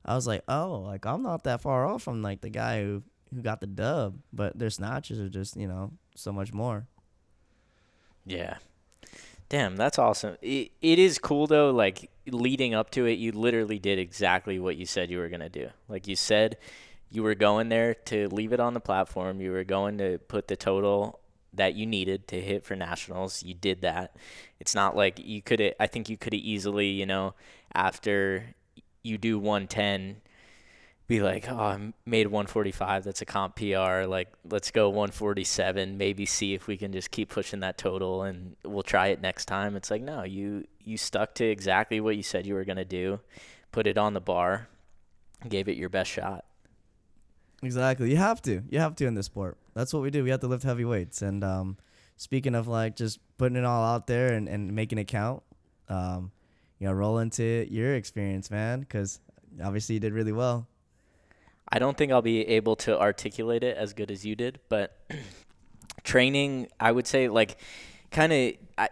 Speaker 1: I was like, oh, like I'm not that far off from like the guy who who got the dub, but their snatches are just you know so much more.
Speaker 2: Yeah. Damn, that's awesome. It, it is cool though. Like leading up to it, you literally did exactly what you said you were gonna do. Like you said, you were going there to leave it on the platform. You were going to put the total that you needed to hit for nationals. You did that. It's not like you could. I think you could easily, you know, after you do 110 be like, oh, I made 145. That's a comp PR. Like, let's go 147. Maybe see if we can just keep pushing that total, and we'll try it next time. It's like, no, you you stuck to exactly what you said you were gonna do, put it on the bar, gave it your best shot.
Speaker 1: Exactly. You have to. You have to in this sport. That's what we do. We have to lift heavy weights. And um, speaking of like just putting it all out there and, and making it count, um, you know, roll into your experience, man, because obviously you did really well.
Speaker 2: I don't think I'll be able to articulate it as good as you did, but training, I would say, like, kind of,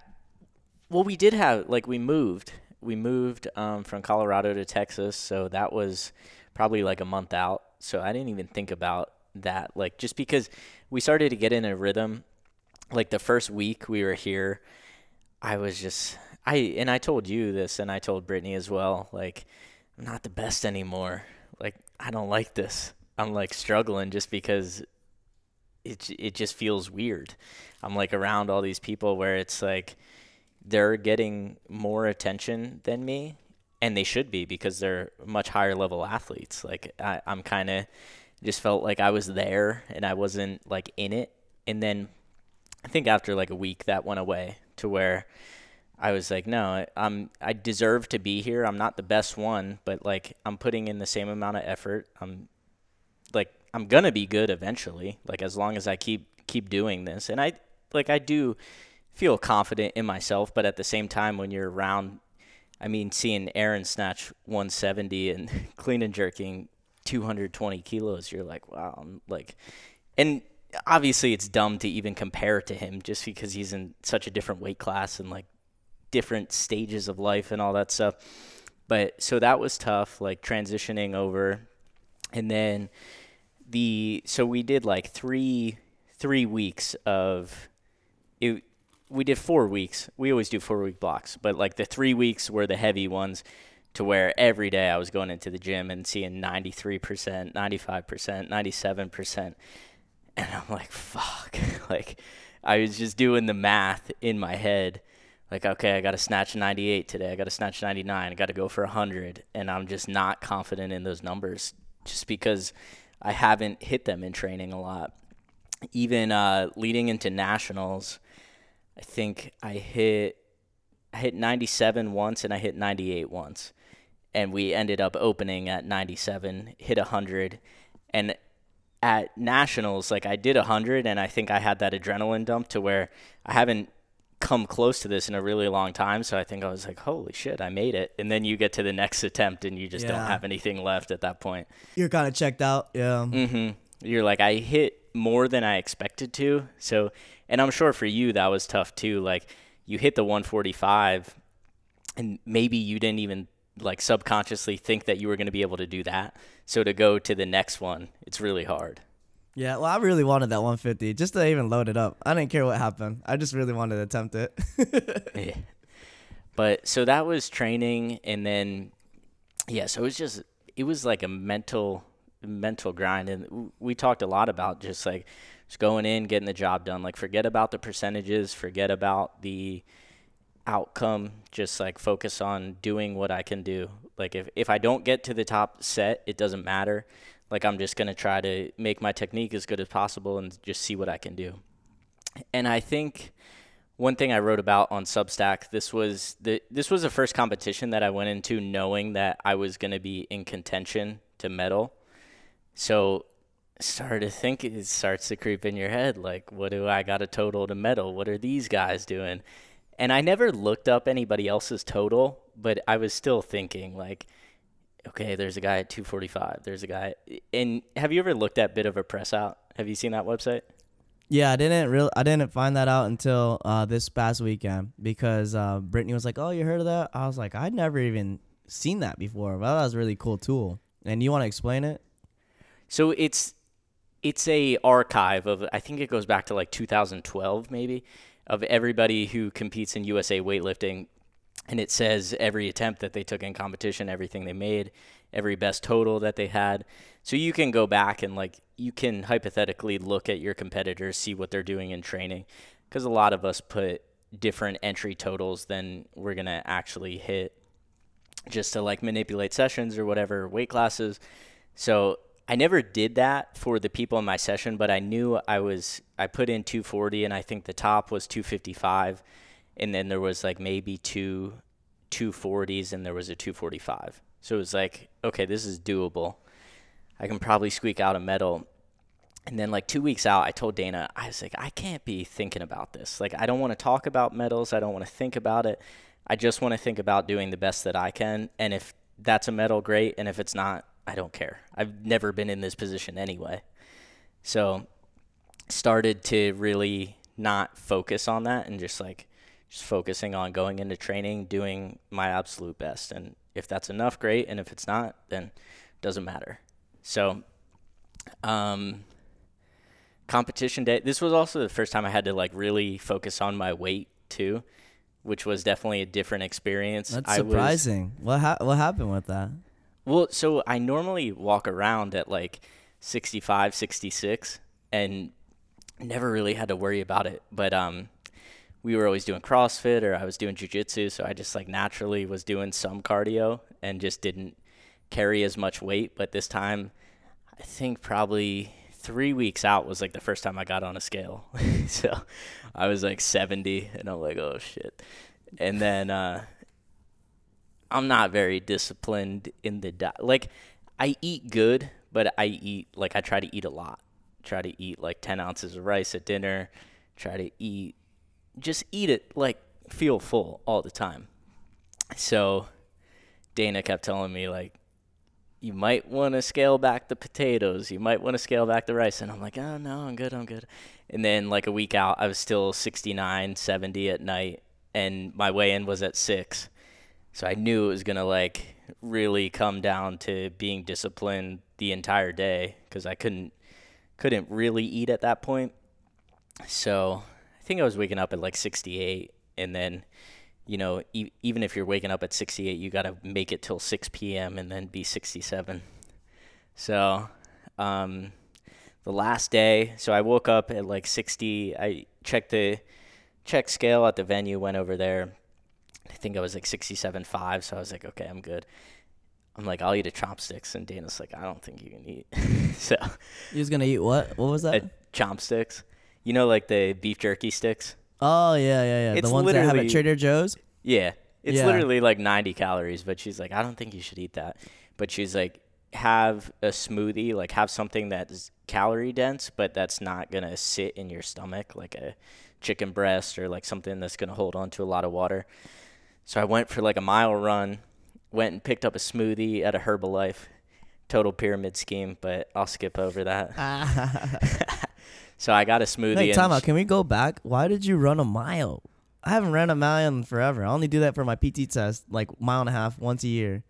Speaker 2: well, we did have, like, we moved. We moved um, from Colorado to Texas, so that was probably like a month out. So I didn't even think about that. Like, just because we started to get in a rhythm, like, the first week we were here, I was just, I, and I told you this, and I told Brittany as well, like, I'm not the best anymore. Like, I don't like this. I'm like struggling just because it it just feels weird. I'm like around all these people where it's like they're getting more attention than me, and they should be because they're much higher level athletes. Like I, I'm kind of just felt like I was there and I wasn't like in it. And then I think after like a week that went away to where I was like, no, I'm I deserve to be here. I'm not the best one, but like I'm putting in the same amount of effort. I'm like I'm gonna be good eventually. Like as long as I keep keep doing this, and I like I do feel confident in myself, but at the same time, when you're around, I mean, seeing Aaron snatch 170 and clean and jerking 220 kilos, you're like, wow, I'm like, and obviously it's dumb to even compare to him just because he's in such a different weight class and like different stages of life and all that stuff. But so that was tough, like transitioning over. And then the so we did like three three weeks of it we did four weeks. We always do four week blocks, but like the three weeks were the heavy ones to where every day I was going into the gym and seeing 93%, 95%, 97%. And I'm like, fuck. like, I was just doing the math in my head. Like, okay, I got to snatch 98 today. I got to snatch 99. I got to go for 100. And I'm just not confident in those numbers just because I haven't hit them in training a lot. Even uh, leading into nationals, I think I hit I hit 97 once and I hit 98 once and we ended up opening at 97, hit 100, and at nationals, like I did 100, and I think I had that adrenaline dump to where I haven't come close to this in a really long time. So I think I was like, holy shit, I made it. And then you get to the next attempt and you just yeah. don't have anything left at that point.
Speaker 1: You're kind of checked out. Yeah.
Speaker 2: Mm-hmm. You're like, I hit more than I expected to. So, and I'm sure for you, that was tough too. Like, you hit the 145 and maybe you didn't even like subconsciously think that you were going to be able to do that. So to go to the next one, it's really hard.
Speaker 1: Yeah, well, I really wanted that 150 just to even load it up. I didn't care what happened. I just really wanted to attempt it.
Speaker 2: yeah. But so that was training, and then yeah, so it was just it was like a mental mental grind, and we talked a lot about just like just going in, getting the job done. Like forget about the percentages, forget about the outcome just like focus on doing what i can do. Like if, if i don't get to the top set it doesn't matter. Like i'm just going to try to make my technique as good as possible and just see what i can do. And i think one thing i wrote about on substack this was the this was the first competition that i went into knowing that i was going to be in contention to medal. So started to think it starts to creep in your head like what do i got a total to medal? What are these guys doing and I never looked up anybody else's total, but I was still thinking like, okay, there's a guy at 245. There's a guy. And have you ever looked at Bit of a Press Out? Have you seen that website?
Speaker 1: Yeah, I didn't real I didn't find that out until uh, this past weekend because uh, Brittany was like, "Oh, you heard of that?" I was like, "I'd never even seen that before." But that was a really cool tool. And you want to explain it?
Speaker 2: So it's it's a archive of I think it goes back to like 2012 maybe of everybody who competes in USA weightlifting. And it says every attempt that they took in competition, everything they made, every best total that they had. So you can go back and like you can hypothetically look at your competitors, see what they're doing in training, because a lot of us put different entry totals than we're gonna actually hit, just to like manipulate sessions or whatever weight classes. So I never did that for the people in my session, but I knew I was I put in 240 and I think the top was 255 and then there was like maybe two 240s and there was a 245. So it was like, okay, this is doable. I can probably squeak out a medal. And then like 2 weeks out, I told Dana, I was like, I can't be thinking about this. Like I don't want to talk about medals, I don't want to think about it. I just want to think about doing the best that I can and if that's a medal great and if it's not I don't care. I've never been in this position anyway. So started to really not focus on that and just like just focusing on going into training, doing my absolute best. And if that's enough, great. And if it's not, then doesn't matter. So um competition day this was also the first time I had to like really focus on my weight too, which was definitely a different experience.
Speaker 1: That's surprising. Was, what ha- what happened with that?
Speaker 2: Well, so I normally walk around at like 65, 66 and never really had to worry about it. But um we were always doing CrossFit or I was doing jujitsu, so I just like naturally was doing some cardio and just didn't carry as much weight. But this time, I think probably three weeks out was like the first time I got on a scale. so I was like 70, and I'm like, oh shit. And then uh, I'm not very disciplined in the diet. Like I eat good, but I eat like I try to eat a lot. Try to eat like 10 ounces of rice at dinner. Try to eat, just eat it like feel full all the time. So Dana kept telling me like, you might want to scale back the potatoes. You might want to scale back the rice. And I'm like, oh, no, I'm good. I'm good. And then, like, a week out, I was still 69, 70 at night. And my weigh in was at six. So I knew it was going to, like, really come down to being disciplined the entire day because I couldn't couldn't really eat at that point. So I think I was waking up at like 68, and then you know e- even if you're waking up at 68, you got to make it till 6 p.m. and then be 67. So um, the last day, so I woke up at like 60. I checked the check scale at the venue, went over there. I think I was like 67.5, so I was like, okay, I'm good. I'm like, I'll eat a Chomps sticks, and Dana's like, I don't think you can eat. so
Speaker 1: You was gonna eat what? What was that?
Speaker 2: Chomps sticks, you know, like the beef jerky sticks.
Speaker 1: oh yeah, yeah, yeah.
Speaker 2: It's
Speaker 1: the ones that have at Trader Joe's.
Speaker 2: Yeah, it's
Speaker 1: Yeah.
Speaker 2: literally like 90 calories, but she's like, I don't think you should eat that. But she's like, have a smoothie, like have something that's calorie dense, but that's not gonna sit in your stomach, like a chicken breast or like something that's gonna hold on to a lot of water. So I went for like a mile run, went and picked up a smoothie at a Herbalife. Total pyramid scheme, but I'll skip over that. so I got a smoothie.
Speaker 1: Hey,
Speaker 2: and
Speaker 1: time out. Can we go back? Why did you run a mile? I haven't ran a mile in forever. I only do that for my PT test, like mile and a half once a year.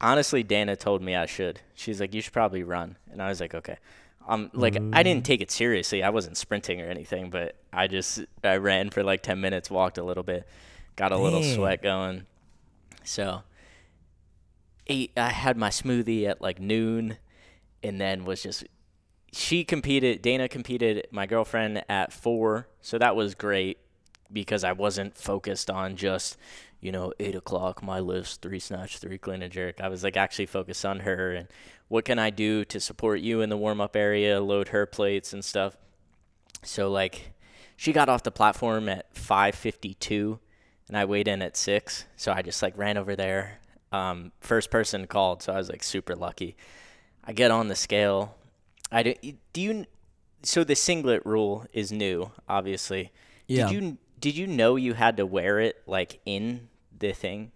Speaker 2: honestly dana told me i should she's like you should probably run and i was like okay um like i didn't take it seriously i wasn't sprinting or anything but i just i ran for like 10 minutes walked a little bit got a little
Speaker 1: Dang.
Speaker 2: sweat going. So ate i had my smoothie at like noon and then was just she competed dana competed my girlfriend at four. So that was great because i wasn't focused on just you know eight o'clock my list three snatch three clean and jerk. I was like actually focused on her and what can i do to support you in the warm-up area load her plates and stuff. So like she got off the platform at 5:52 and I weighed in at 6 so I just like ran over there um, first person called so I was like super lucky I get on the scale I do, do you so the singlet rule is new obviously
Speaker 1: Yeah.
Speaker 2: did you did you know you had to wear it like in the thing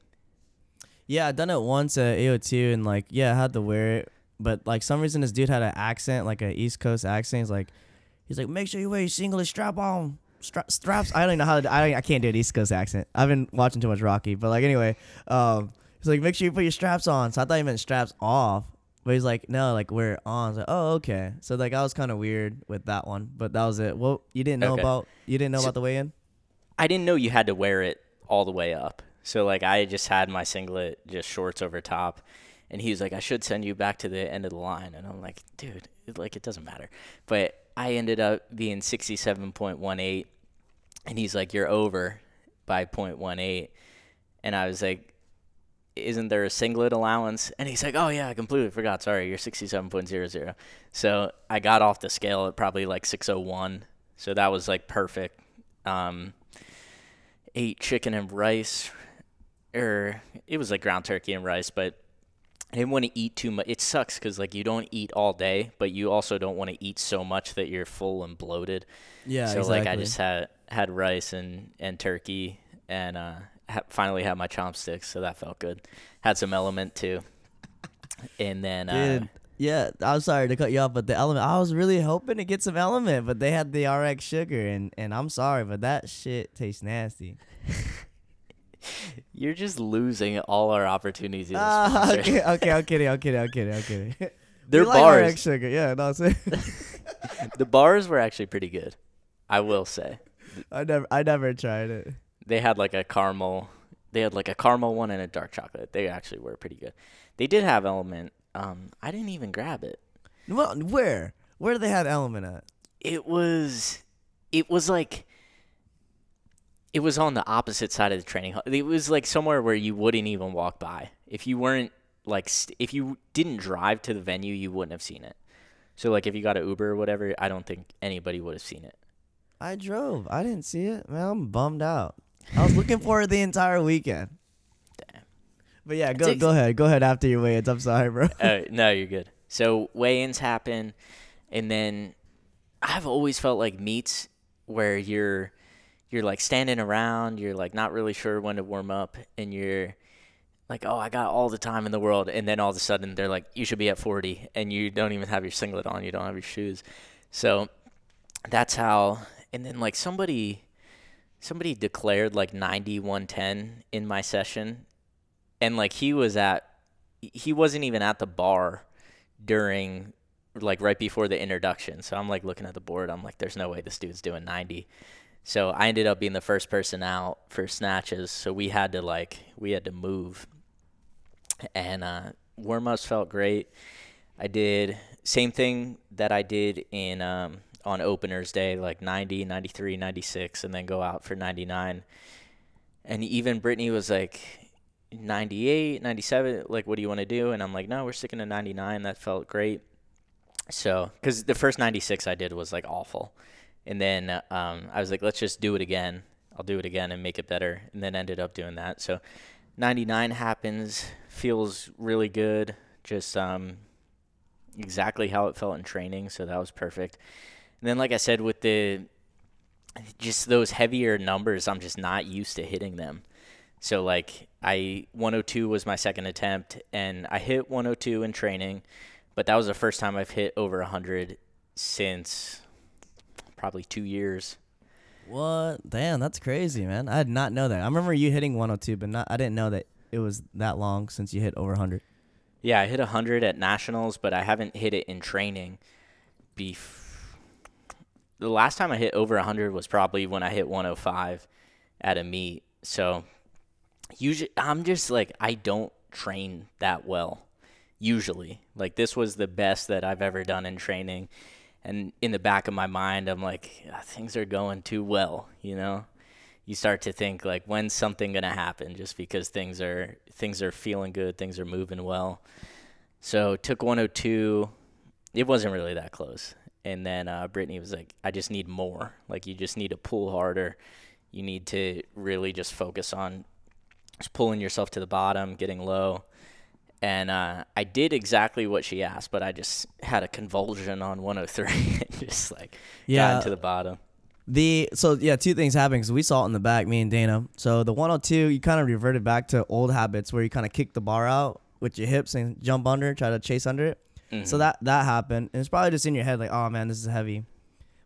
Speaker 1: Yeah, I done it once at AO2 and like yeah, I had to wear it. But like some reason this dude had an accent, like a East Coast accent. He's like he's like, make sure you wear your singlet strap on. Stra- straps. I don't even know how to. I I can't do an East Coast accent. I've been watching too much Rocky. But like anyway, um, he's like, make sure you put your straps on. So I thought he meant straps off. But he's like, no, like we're on. I was like, oh, okay. So like I was kind of weird with that one. But that was it. Well, you didn't know
Speaker 2: Okay.
Speaker 1: about you didn't know
Speaker 2: So-
Speaker 1: about the weigh in.
Speaker 2: I didn't know you had to wear it all the way up. So like I just had my singlet, just shorts over top, and he was like, "I should send you back to the end of the line," and I'm like, "Dude, it, like it doesn't matter." But I ended up being 67.18, and he's like, "You're over by 0.18," and I was like. Isn't there a singlet allowance? And he's like, "Oh yeah, I completely forgot. Sorry, you're 67.00." So I got off the scale at probably like 601. So that was like perfect. Um, ate chicken and rice, or it was like ground turkey and rice, but I didn't want to eat too much. It sucks because like you don't eat all day, but you also don't want to eat so much that you're full and bloated.
Speaker 1: Yeah,
Speaker 2: so like I just had had rice and and turkey, and uh, ha- finally had my Chomps sticks, so that felt good. Had some LMNT too, and then uh,
Speaker 1: yeah, I'm sorry to cut you off, but the LMNT, I was really hoping to get some LMNT, but they had the RxSugar, and, and I'm sorry, but that shit tastes nasty.
Speaker 2: you're just losing all our opportunities.
Speaker 1: Ah, okay, okay, I'm kidding, I'm kidding, I'm kidding, I'm kidding.
Speaker 2: Their
Speaker 1: We like
Speaker 2: bars,
Speaker 1: RxSugar, yeah, no,
Speaker 2: the bars were actually pretty good. I will say.
Speaker 1: I never, I never tried it.
Speaker 2: they had like a caramel they had like a caramel one and a dark chocolate they actually were pretty good they did have LMNT um i didn't even grab it
Speaker 1: Well, where, where do they have LMNT at?
Speaker 2: it was it was like it was on the opposite side of the training hall it was like somewhere where you wouldn't even walk by if you weren't like st- if you didn't drive to the venue you wouldn't have seen it so like if you got an uber or whatever i don't think anybody would have seen it
Speaker 1: I drove, I didn't see it, man. I'm bummed out. I was looking for it the entire weekend.
Speaker 2: Damn.
Speaker 1: But yeah, go, go ahead, go ahead after your weigh-ins. I'm sorry, bro.
Speaker 2: uh, no, you're good. So weigh-ins happen, and then I've always felt like meets where you're you're like standing around, you're like not really sure when to warm up, and you're like, oh, I got all the time in the world, and then all of a sudden they're like, you should be at 40, and you don't even have your singlet on, you don't have your shoes. So that's how. And then like somebody, somebody declared like 90 110 in my session, and like he was at, he wasn't even at the bar during like right before the introduction. So I'm like looking at the board. I'm like, there's no way this dude's doing 90. So I ended up being the first person out for snatches. So we had to like we had to move, and uh, warm ups felt great. I did same thing that I did in um, on openers day, like 90, 93, 96, and then go out for 99. And even Brittany was like 98, 97, like, what do you want to do? And I'm like, no, we're sticking to 99. That felt great. So, because the first 96 I did was like awful. And then um, I was like, let's just do it again. I'll do it again and make it better. And then ended up doing that. So 99 happens, feels really good. Just um, exactly how it felt in training. So that was perfect. And then, like I said, with the just those heavier numbers, I'm just not used to hitting them. So like I 102 was my second attempt, and I hit 102 in training, but that was the first time I've hit over 100 since probably two years.
Speaker 1: What? Damn, that's crazy, man. I did not know that. I remember you hitting 102, but not. I didn't know that it was that long since you hit over 100.
Speaker 2: Yeah, I hit 100 at nationals, but I haven't hit it in training. Bef- the last time I hit over 100 was probably when I hit 105 at a meet. So usually I'm just like I don't train that well usually. Like this was the best that I've ever done in training. And in the back of my mind, I'm like, ah, things are going too well, you know? You start to think like when's something going to happen just because things are things are feeling good, things are moving well. So took 102. It wasn't really that close. And then uh, Brittany was like, I just need more. Like you just need to pull harder. You need to really just focus on just pulling yourself to the bottom, getting low and uh, I did exactly what she asked, but I just had a convulsion on 103 and just like
Speaker 1: Yeah.
Speaker 2: got into the bottom.
Speaker 1: The so yeah, two things happened because we saw it in the back, me and Dana. So the 102, you kind of reverted back to old habits where you kind of kick the bar out with your hips and jump under, try to chase under it. So that that happened, and it's probably just in your head like, oh man, this is heavy.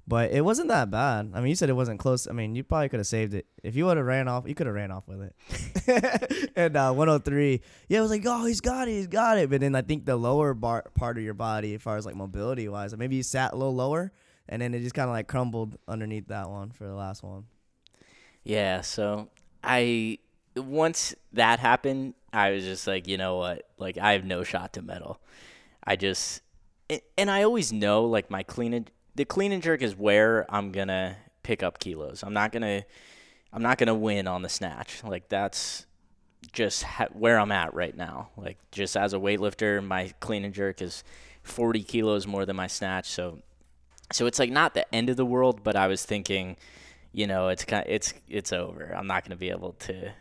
Speaker 1: But it wasn't that bad. I mean, you said it wasn't close. I mean, you probably could have saved it if you would have ran off. You could have ran off with it. and uh, 103, yeah, it was like, oh, he's got it, he's got it. But then I think the lower bar- part of your body, as far as like mobility wise, maybe you sat a little lower, and then it just kind of like crumbled underneath that one for the last one.
Speaker 2: Yeah, so I once that happened, I was just like, you know what? Like I have no shot to medal. I just and I always know like my clean the clean and jerk is where I'm to pick up kilos. I'm not to I'm not to win on the snatch. Like that's just ha- where I'm at right now. Like just as a weightlifter, my clean and jerk is 40 kilos more than my snatch, so so it's like not the end of the world, but I was thinking you know, it's kind it's it's over. I'm not to be able to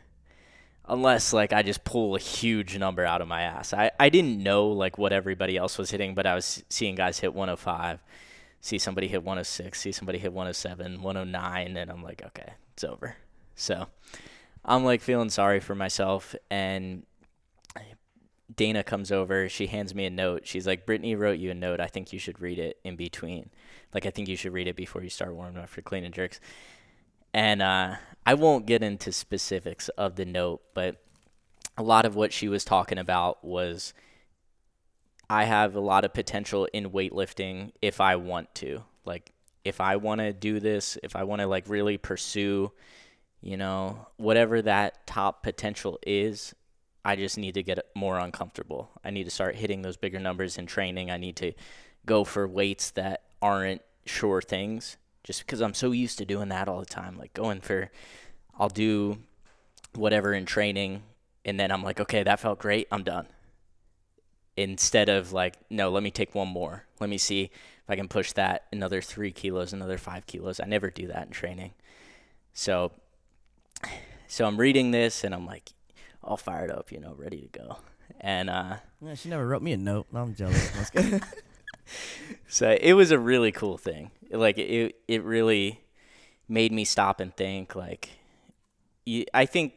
Speaker 2: unless like I just pull a huge number out of my ass. I I didn't know like what everybody else was hitting, but I was seeing guys hit 105, see somebody hit 106, see somebody hit 107, 109 and I'm like, okay, it's over. So, I'm like feeling sorry for myself and Dana comes over, she hands me a note. She's like, Brittany wrote you a note. I think you should read it in between. Like, I think you should read it before you start warming up for clean and jerks. And uh, I won't get into specifics of the note, but a lot of what she was talking about was I have a lot of potential in weightlifting if I want to. Like, if I want to do this, if I want to like really pursue, you know, whatever that top potential is, I just need to get more uncomfortable. I need to start hitting those bigger numbers in training. I need to go for weights that aren't sure things just because I'm so used to doing that all the time. Like going for, I'll do whatever in training, and then I'm like, okay, that felt great. I'm done. Instead of like, no, let me take one more. Let me see if I can push that another three kilos, another five kilos. I never do that in training. So, so I'm reading this and I'm like, all fired up, you know, ready to go. And uh,
Speaker 1: Yeah, she never wrote me a note. I'm jealous.
Speaker 2: So it was a really cool thing. Like it, it really made me stop and think. Like, you, I think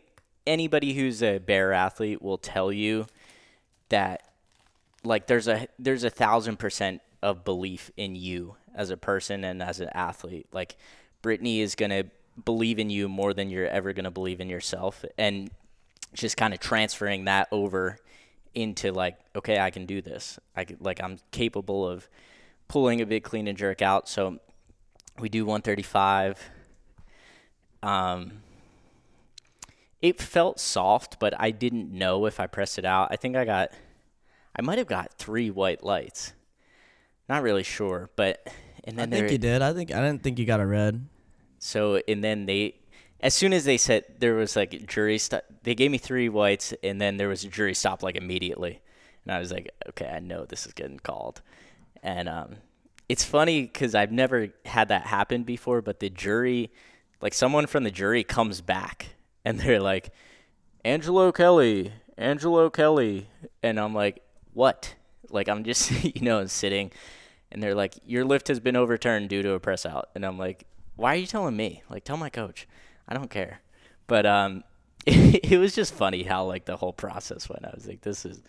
Speaker 2: anybody who's a bear athlete will tell you that like there's a there's a thousand percent of belief in you as a person and as an athlete. Like Brittany is gonna believe in you more than you're ever gonna believe in yourself, and just kind of transferring that over into like, okay, I can do this. I could, like I'm capable of pulling a big clean and jerk out. So we do 135. Um, it felt soft, but I didn't know if I pressed it out. I think I got, I might have got three white lights. Not really sure, but and then
Speaker 1: I think you did. I think I didn't think you got a red.
Speaker 2: So and then they, as soon as they said there was like jury stop, they gave me three whites, and then there was a jury stop like immediately, and I was like, okay, I know this is getting called, and um, it's funny because I've never had that happen before, but the jury, like someone from the jury comes back and they're like, Angelo Kelly, Angelo Kelly. And I'm like, what? Like, I'm just, you know, sitting and they're like, your lift has been overturned due to a press out. And I'm like, why are you telling me? Like, tell my coach. I don't care. But um, it, it was just funny how, like, the whole process went. I was like, this is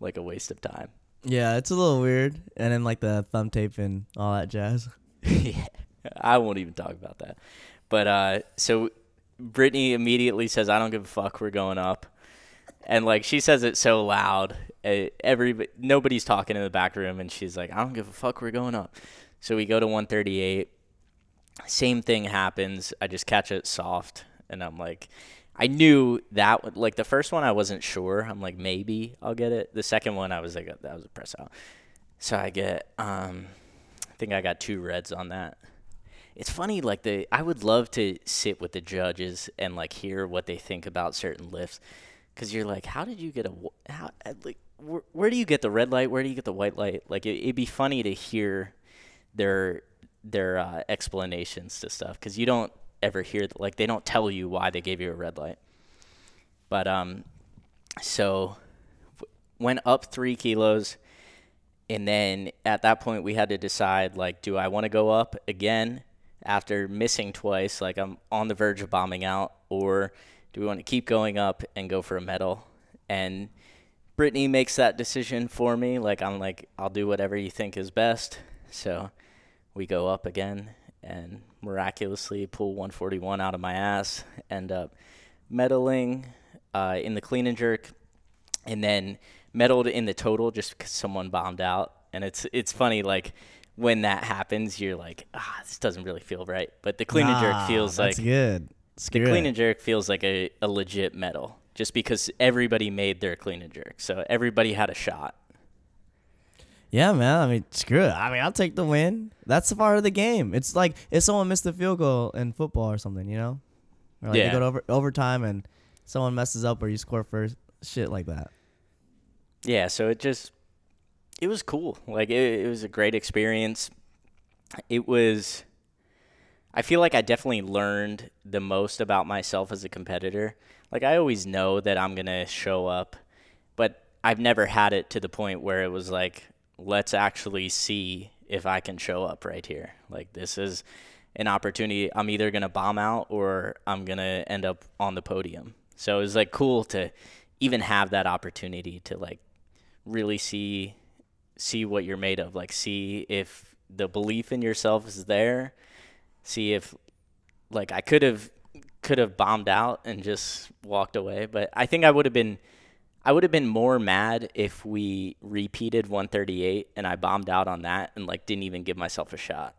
Speaker 2: like a waste of time.
Speaker 1: Yeah, it's a little weird. And then like the thumb tape and all that jazz.
Speaker 2: yeah, I won't even talk about that. But uh, so Brittany immediately says, "I don't give a fuck. We're going up," and like she says it so loud, uh, every nobody's talking in the back room, and she's like, "I don't give a fuck. We're going up." So we go to 138. Same thing happens. I just catch it soft, and I'm like, I knew that like the first one I wasn't sure. I'm like maybe I'll get it. The second one I was like that was a press out. So I get um I think I got two reds on that. It's funny like the I would love to sit with the judges and like hear what they think about certain lifts cuz you're like how did you get a how like where, where do you get the red light? Where do you get the white light? Like it, it'd be funny to hear their their uh, explanations to stuff cuz you don't ever hear like they don't tell you why they gave you a red light. But um, so went up three kilos, and then at that point we had to decide like, do I want to go up again after missing twice? Like I'm on the verge of bombing out, or do we want to keep going up and go for a medal? And Brittany makes that decision for me. Like I'm like, I'll do whatever you think is best. So we go up again, and miraculously pull 141 out of my ass, end up medaling uh, in the clean and jerk, and then medaled in the total just because someone bombed out. And it's it's funny like when that happens, you're like, ah, this doesn't really feel right. But the clean nah, and jerk feels
Speaker 1: that's
Speaker 2: like
Speaker 1: good.
Speaker 2: The clean and jerk feels like a, a legit medal just because everybody made their clean and jerk, so everybody had a shot.
Speaker 1: Yeah, man. I mean, screw it. I mean, I'll take the win. That's the part of the game. It's like if someone missed a field goal in football or something, you know? Or like yeah. you go to over, overtime and someone messes up or you score first, shit like that.
Speaker 2: Yeah, so it just it was cool. Like it, it was a great experience. It was I feel like I definitely learned the most about myself as a competitor. Like I always know that I'm going to show up, but I've never had it to the point where it was like let's actually see if I can show up right here. Like this is an opportunity. I'm either gonna bomb out or I'm gonna end up on the podium. So it was like cool to even have that opportunity to like really see see what you're made of. Like see if the belief in yourself is there. See if like I could have could have bombed out and just walked away, but I think I would have been I would have been more mad if we repeated 138 and I bombed out on that and like didn't even give myself a shot.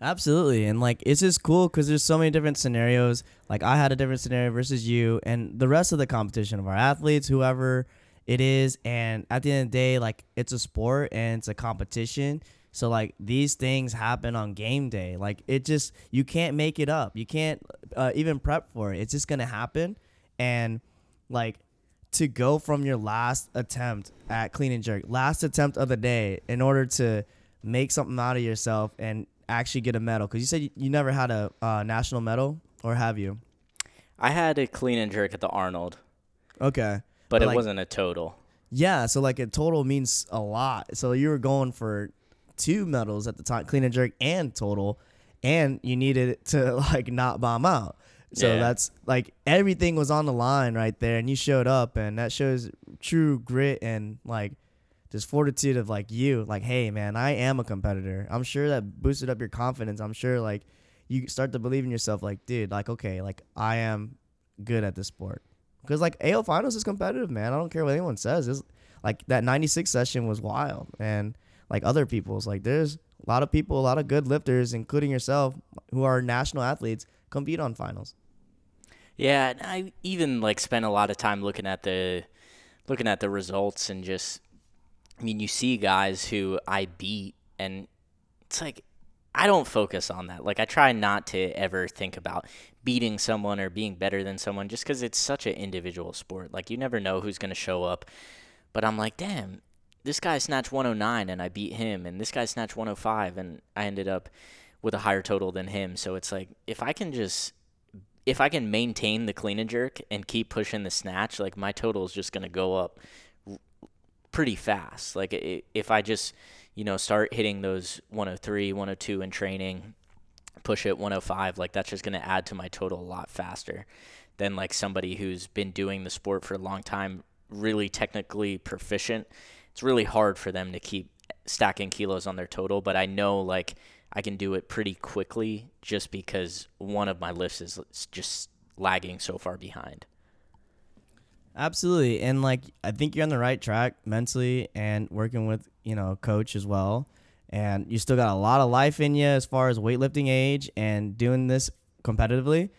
Speaker 1: Absolutely. And like it's just cool cuz there's so many different scenarios. Like I had a different scenario versus you and the rest of the competition of our athletes, whoever it is, and at the end of the day like it's a sport and it's a competition. So like these things happen on game day. Like it just you can't make it up. You can't uh, even prep for it. It's just going to happen and like to go from your last attempt at clean and jerk, last attempt of the day, in order to make something out of yourself and actually get a medal? Because you said you, you, never had a uh, national medal, or have you?
Speaker 2: I had a clean and jerk at the Arnold.
Speaker 1: Okay,
Speaker 2: but, but it like, wasn't a total.
Speaker 1: Yeah, so like a total means a lot. So you were going for two medals at the time, clean and jerk and total, and you needed to like not bomb out. So
Speaker 2: Yeah.
Speaker 1: that's like everything was on the line right there, and you showed up, and that shows true grit and like just fortitude of like you, like, hey man, I am a competitor. I'm sure that boosted up your confidence. I'm sure like you start to believe in yourself, like, dude, like okay, like I am good at this sport. Because like AO finals is competitive, man. I don't care what anyone says. It's like that '96 session was wild, and like other people's, like there's a lot of people, a lot of good lifters, including yourself, who are national athletes, compete on finals.
Speaker 2: Yeah, and I even like spent a lot of time looking at the looking at the results and just I mean, you see guys who I beat and it's like I don't focus on that. Like I try not to ever think about beating someone or being better than someone just cuz it's such an individual sport. Like you never know who's going to show up. But I'm like, "Damn, this guy snatched 109 and I beat him and this guy snatched 105 and I ended up with a higher total than him." So it's like if I can just if I can maintain the clean and jerk and keep pushing the snatch, like my total is just going to go up pretty fast. Like if I just, you know, start hitting those 103, 102 in training, push it 105, like that's just going to add to my total a lot faster than like somebody who's been doing the sport for a long time, really technically proficient. It's really hard for them to keep stacking kilos on their total, but I know like I can do it pretty quickly just because one of my lifts is just lagging so far behind.
Speaker 1: Absolutely. And like I think you're on the right track mentally and working with, you know, coach as well. And you still got a lot of life in you as far as weightlifting age and doing this competitively.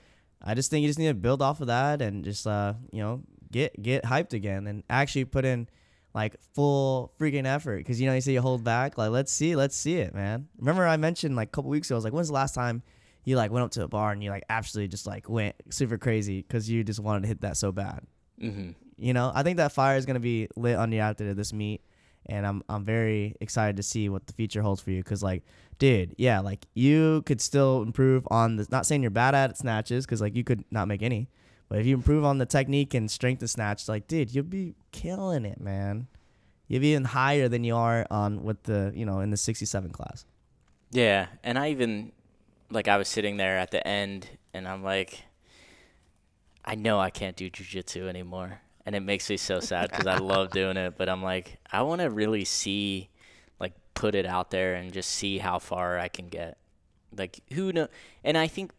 Speaker 1: I just think you just need to build off of that and just uh, you know, get get hyped again and actually put in like full freaking effort cuz you know you say you hold back like let's see let's see it man remember i mentioned like a couple weeks ago i was like when's the last time you like went up to a bar and you like absolutely just like went super crazy because you just wanted to hit that so bad
Speaker 2: hmm
Speaker 1: you know, I think that fire is gonna be lit on you after this meet, and I'm I'm very excited to see what the future holds for you. Cause like, dude, yeah, like you could still improve on the. Not saying you're bad at snatches, cause like you could not make any, but if you improve on the technique and strength of snatch, like, dude, you'll be killing it, man. You'll be even higher than you are on with the you know in the 67 class.
Speaker 2: Yeah, and I even like I was sitting there at the end, and I'm like, I know I can't do jujitsu anymore, and it makes me so sad because I love doing it. But I'm like, I want to really see, like, put it out there and just see how far I can get. Like, who know? And I think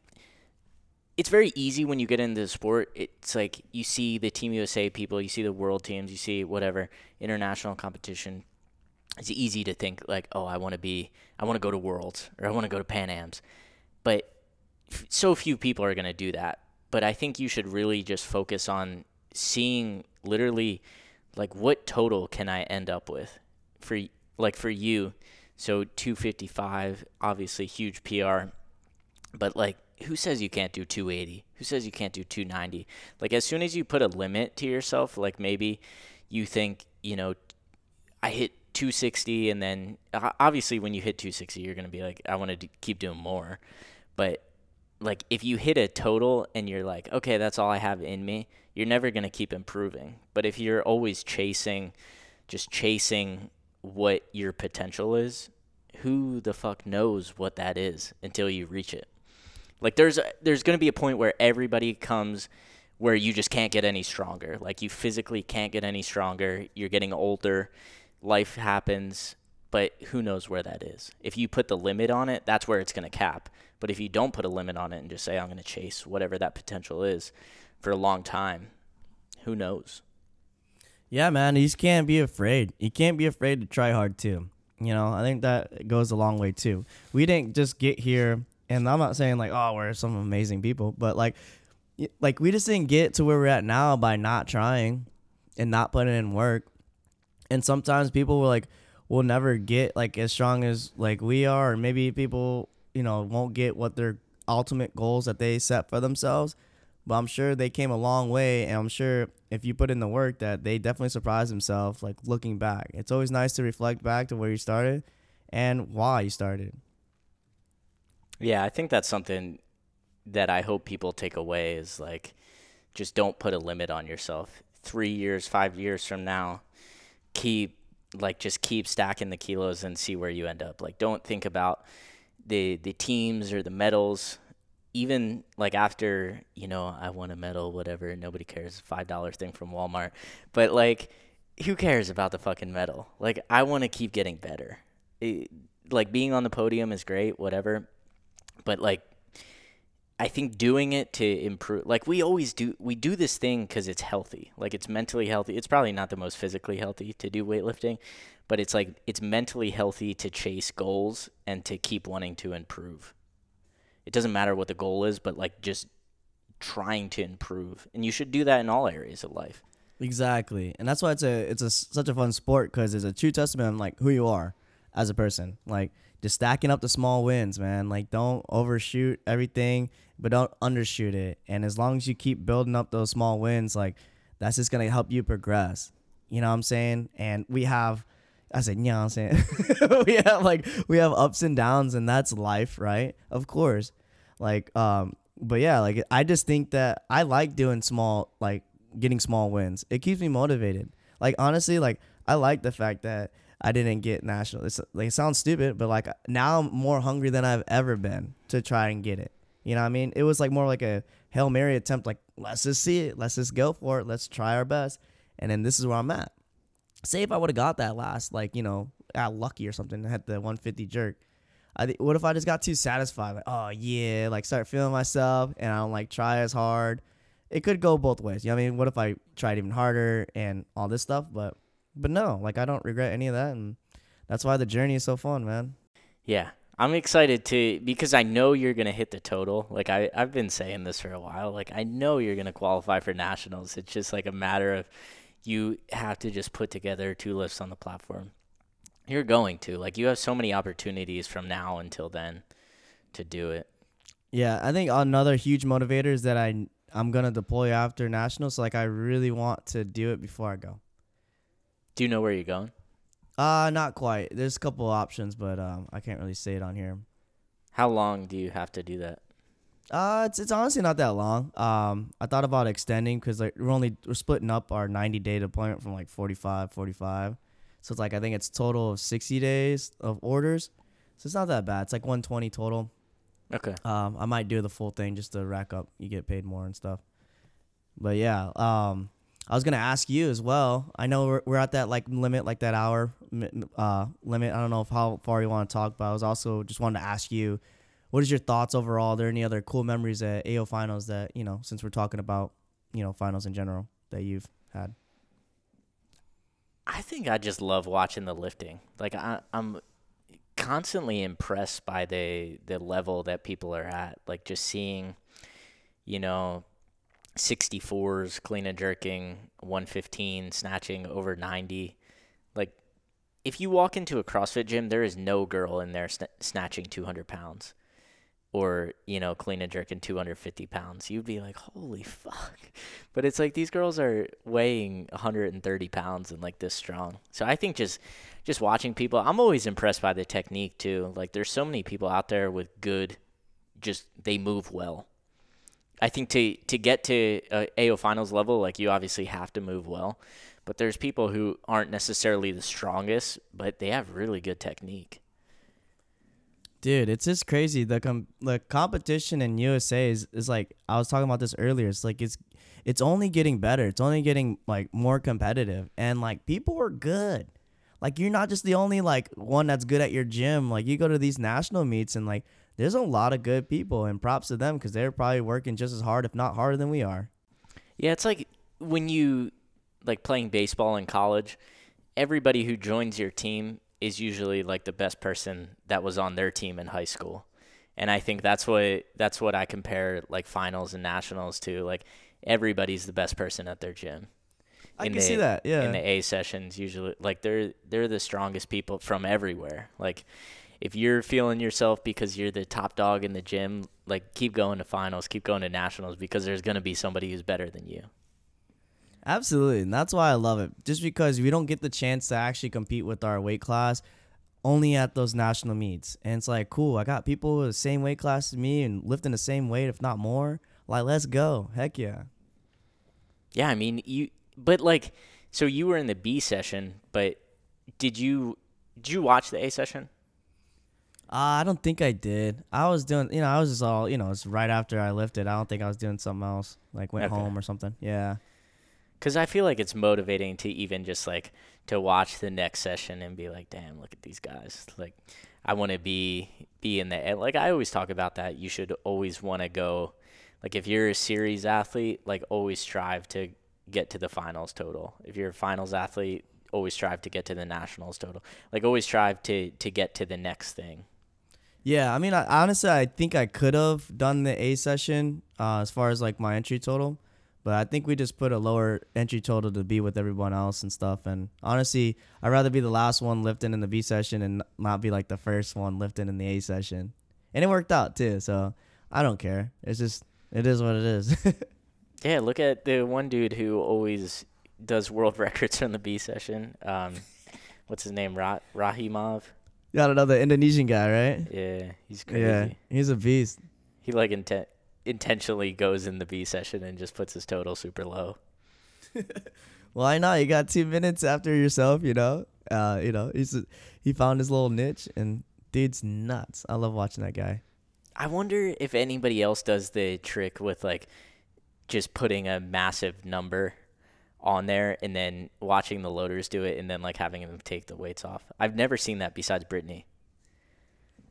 Speaker 2: it's very easy when you get into the sport. It's like you see the Team USA people, you see the world teams, you see whatever international competition. It's easy to think like, oh, I want to be, I want to go to Worlds or I want to go to Pan Am's, but f- so few people are going to do that. But I think you should really just focus on seeing literally like what total can I end up with for like for you. So 255, obviously huge PR, but like who says you can't do 280? Who says you can't do 290? Like as soon as you put a limit to yourself, like maybe you think, you know, I hit 260 and then obviously when you hit 260 you're going to be like I want to keep doing more. But like if you hit a total and you're like, okay, that's all I have in me, you're never going to keep improving. But if you're always chasing just chasing what your potential is, who the fuck knows what that is until you reach it? Like there's there's going to be a point where everybody comes where you just can't get any stronger. Like you physically can't get any stronger. You're getting older. Life happens, but who knows where that is. If you put the limit on it, that's where it's going to cap. But if you don't put a limit on it and just say I'm going to chase whatever that potential is for a long time, who knows?
Speaker 1: Yeah, man, you just can't be afraid. You can't be afraid to try hard too. You know, I think that goes a long way too. We didn't just get here, and I'm not saying like, oh, we're some amazing people, but like, like we just didn't get to where we're at now by not trying and not putting in work. And sometimes people will like will never get like as strong as like we are, or maybe people you know won't get what their ultimate goals that they set for themselves. But I'm sure they came a long way, and I'm sure if you put in the work, that they definitely surprise themselves. Like looking back, it's always nice to reflect back to where you started and why you started.
Speaker 2: Yeah, I think that's something that I hope people take away is like just don't put a limit on yourself. 3 years, 5 years from now, keep like just keep stacking the kilos and see where you end up. Like don't think about the the teams or the medals. even like after you know I won a medal, whatever, nobody cares, five dollar thing from Walmart, but like, who cares about the fucking medal? Like, I want to keep getting better. It, like being on the podium is great, whatever, but like I think doing it to improve, like we always do, we do this thing because it's healthy. Like it's mentally healthy. It's probably not the most physically healthy to do weightlifting, but it's like it's mentally healthy to chase goals and to keep wanting to improve. It doesn't matter what the goal is, but like just trying to improve. And you should do that in all areas of life.
Speaker 1: Exactly, and that's why it's a it's a such a fun sport because it's a true testament of like who you are as a person. Like just stacking up the small wins, man. Like don't overshoot everything, but don't undershoot it. And as long as you keep building up those small wins, like that's just gonna help you progress. You know what I'm saying? And we have I said, yeah, I'm saying we have like we have ups and downs and that's life, right? Of course. Like um but yeah, like I just think that I like doing small like getting small wins. It keeps me motivated. Like honestly, like I like the fact that I didn't get national. It's like it sounds stupid, but like now I'm more hungry than I've ever been to try and get it. You know what I mean? It was like more like a Hail Mary attempt, like, let's just see it. Let's just go for it. Let's try our best. And then this is where I'm at. Say if I would have got that last, like, you know, got lucky or something, had the 150 jerk. I th- what if I just got too satisfied? Like, oh yeah, like start feeling myself and I don't like try as hard. It could go both ways. You know what I mean? What if I tried even harder and all this stuff? But but no, like I don't regret any of that and that's why the journey is so fun, man.
Speaker 2: Yeah. I'm excited to because I know you're gonna hit the total. Like I, I've been saying this for a while. Like I know you're gonna qualify for nationals. It's just like a matter of you have to just put together two lifts on the platform. You're going to. Like you have so many opportunities from now until then to do it.
Speaker 1: Yeah, I think another huge motivator is that I I'm gonna deploy after nationals. Like I really want to do it before I go.
Speaker 2: Do you know where you're going?
Speaker 1: Uh, not quite. There's a couple of options, but um, I can't really say it on here.
Speaker 2: How long do you have to do that?
Speaker 1: Uh, it's it's honestly not that long. Um, I thought about extending because like we're only we're splitting up our 90 day deployment from like 45, 45. So it's like I think it's total of 60 days of orders. So it's not that bad. It's like 120 total.
Speaker 2: Okay.
Speaker 1: Um, I might do the full thing just to rack up. You get paid more and stuff. But yeah, um, I was gonna ask you as well. I know we're, we're at that like limit, like that hour uh, limit. I don't know if how far you want to talk, but I was also just wanted to ask you, what is your thoughts overall? Are there any other cool memories at AO finals that you know, since we're talking about you know finals in general, that you've had?
Speaker 2: I think I just love watching the lifting. Like I, I'm constantly impressed by the the level that people are at. Like just seeing, you know, 64s, clean and jerking, 115, snatching over 90. Like, if you walk into a CrossFit gym, there is no girl in there sn- snatching 200 pounds or, you know, clean and jerking 250 pounds. You'd be like, holy fuck. But it's like these girls are weighing 130 pounds and like this strong. So I think just. Just watching people, I'm always impressed by the technique too. Like, there's so many people out there with good, just they move well I think to to get to uh, AO finals level, like you obviously have to move well, but there's people who aren't necessarily the strongest, but they have really good technique.
Speaker 1: Dude, it's just crazy. The com- the competition in USA is, is like I was talking about this earlier. It's like it's it's only getting better. It's only getting like more competitive, and like people are good. Like you're not just the only like one that's good at your gym. Like you go to these national meets and like there's a lot of good people, and props to them because they're probably working just as hard, if not harder, than we are.
Speaker 2: Yeah, it's like when you like playing baseball in college. Everybody who joins your team is usually like the best person that was on their team in high school, and I think that's what that's what I compare like finals and nationals to. Like everybody's the best person at their gym.
Speaker 1: I can the, see that. Yeah.
Speaker 2: In the A sessions, usually, like they're they're the strongest people from everywhere. Like if you're feeling yourself because you're the top dog in the gym, like keep going to finals, keep going to nationals because there's going to be somebody who's better than you.
Speaker 1: Absolutely. And that's why I love it. Just because we don't get the chance to actually compete with our weight class only at those national meets. And it's like, cool, I got people with the same weight class as me and lifting the same weight, if not more. Like, let's go. Heck yeah.
Speaker 2: Yeah, I mean, you, but like, so you were in the B session, but did you, did you watch the A session?
Speaker 1: Uh, I don't think I did. I was doing, you know, I was just all, you know, it's right after I lifted. I don't think I was doing something else, like went
Speaker 2: Okay.
Speaker 1: home or something. Yeah.
Speaker 2: Because I feel like it's motivating to even just like to watch the next session and be like, damn, look at these guys. Like, I want to be be in the like I always talk about that. You should always want to go. Like, if you're a series athlete, like always strive to get to the finals total. If you're a finals athlete, always strive to get to the nationals total. Like, always strive to to get to the next thing.
Speaker 1: Yeah, I mean, I, honestly, I think I could have done the A session uh, as far as like my entry total, but I think we just put a lower entry total to be with everyone else and stuff. And honestly, I'd rather be the last one lifting in the B session and not be like the first one lifting in the A session. And it worked out too, so I don't care. It's just it is what it is.
Speaker 2: Yeah, look at the one dude who always does world records on the B session. Um, what's his name? Ra- Rahimov.
Speaker 1: You got another Indonesian guy, right?
Speaker 2: Yeah, he's crazy.
Speaker 1: Yeah, he's a beast.
Speaker 2: He like inten- intentionally goes in the B session and just puts his total super low.
Speaker 1: Why not? You got two minutes after yourself, you know. Uh, you know, he's he found his little niche, and dude's nuts. I love watching that guy.
Speaker 2: I wonder if anybody else does the trick with like just putting a massive number on there and then watching the loaders do it and then like having them take the weights off. I've never seen that besides Brittany.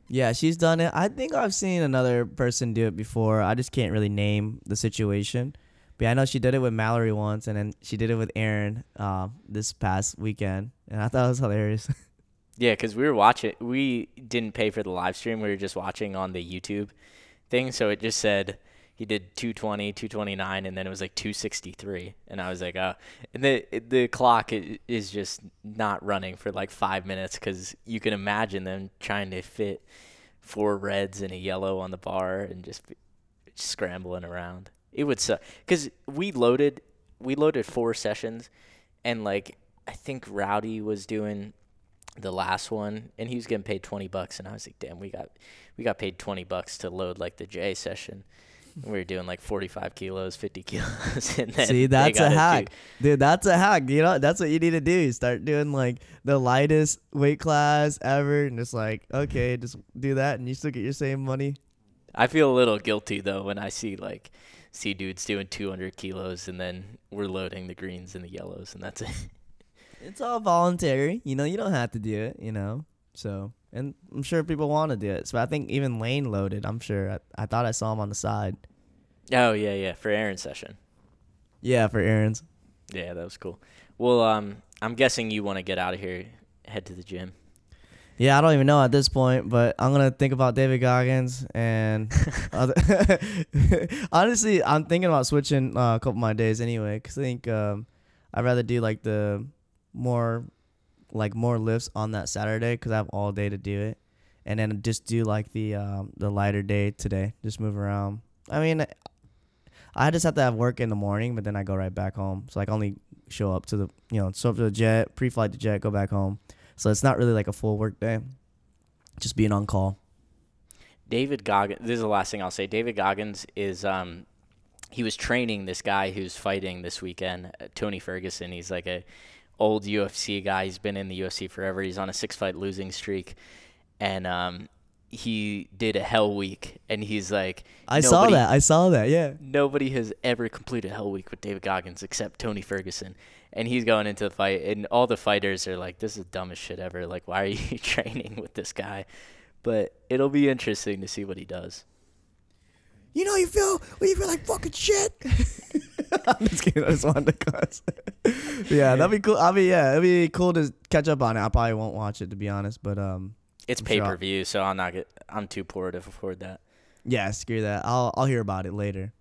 Speaker 1: Yeah, she's done it. I think I've seen another person do it before. I just can't really name the situation. But yeah, I know she did it with Mallory once, and then she did it with Aaron uh, this past weekend, and I thought it was hilarious.
Speaker 2: Yeah, because we were watching. We didn't pay for the live stream. We were just watching on the YouTube thing. So it just said he did 220, 229, and then it was like 263. And I was like, oh. And the, the clock is just not running for like five minutes because you can imagine them trying to fit four reds and a yellow on the bar and just scrambling around. It would suck. Because we loaded, we loaded four sessions, and like, I think Rowdy was doing the last one and he was getting paid 20 bucks and I was like damn we got we got paid 20 bucks to load like the J session we were doing like 45 kilos 50 kilos and then
Speaker 1: See, that's a hack, dude. That's a hack. You know, that's what you need to do. You start doing like the lightest weight class ever, and just like, okay, just do that, and you still get your same money.
Speaker 2: I feel a little guilty though when I see like see dudes doing 200 kilos and then we're loading the greens and the yellows and that's it
Speaker 1: It's all voluntary. You know, you don't have to do it. You know, so and I'm sure people want to do it. So I think even Lane loaded. I'm sure. I, I thought I saw him on the side.
Speaker 2: oh yeah yeah for Aaron's session
Speaker 1: Yeah, for Aaron's.
Speaker 2: yeah that was cool well um I'm guessing you want to get out of here head to the gym
Speaker 1: Yeah, I don't even know at this point, but I'm gonna think about David Goggins and other honestly, I'm thinking about switching uh, a couple of my days anyway. Cause I think um, I'd rather do like the more like more lifts on that Saturday because I have all day to do it, and then just do like the um, the lighter day today. Just move around. I mean, I just have to have work in the morning, but then I go right back home. So like only show up to the you know show up to the jet, pre-flight to jet, go back home. So it's not really like a full work day. Just being on call.
Speaker 2: David Goggins. This is the last thing I'll say. David Goggins is um, he was training this guy who's fighting this weekend, uh, Tony Ferguson. He's like a old UFC guy. He's been in the UFC forever. He's on a six fight losing streak, and um, he did a Hell Week, and he's like,
Speaker 1: I saw that. I saw that. Yeah.
Speaker 2: Nobody has ever completed Hell Week with David Goggins except Tony Ferguson. And he's going into the fight, and all the fighters are like, "This is the dumbest shit ever. Like, why are you training with this guy?" But it'll be interesting to see what he does.
Speaker 1: You know you feel when you feel like fucking shit. I'm just kidding. I just wanted to cuss. yeah, that'd be cool. I mean, yeah, it'd be cool to catch up on it. I probably won't watch it to be honest, but um,
Speaker 2: It's pay per view, so I'm not get. I'm too poor to afford that.
Speaker 1: yeah, screw that. I'll I'll hear about it later.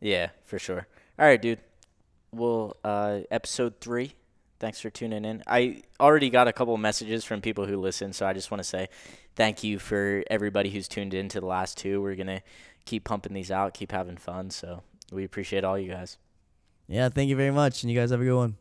Speaker 2: Yeah, for sure. All right, dude. Well, uh, episode three. Thanks for tuning in. I already got a couple messages from people who listen, so I just want to say thank you for everybody who's tuned in to the last two. We're gonna keep pumping these out, keep having fun. So we appreciate all you guys.
Speaker 1: Yeah, thank you very much, and you guys have a good one.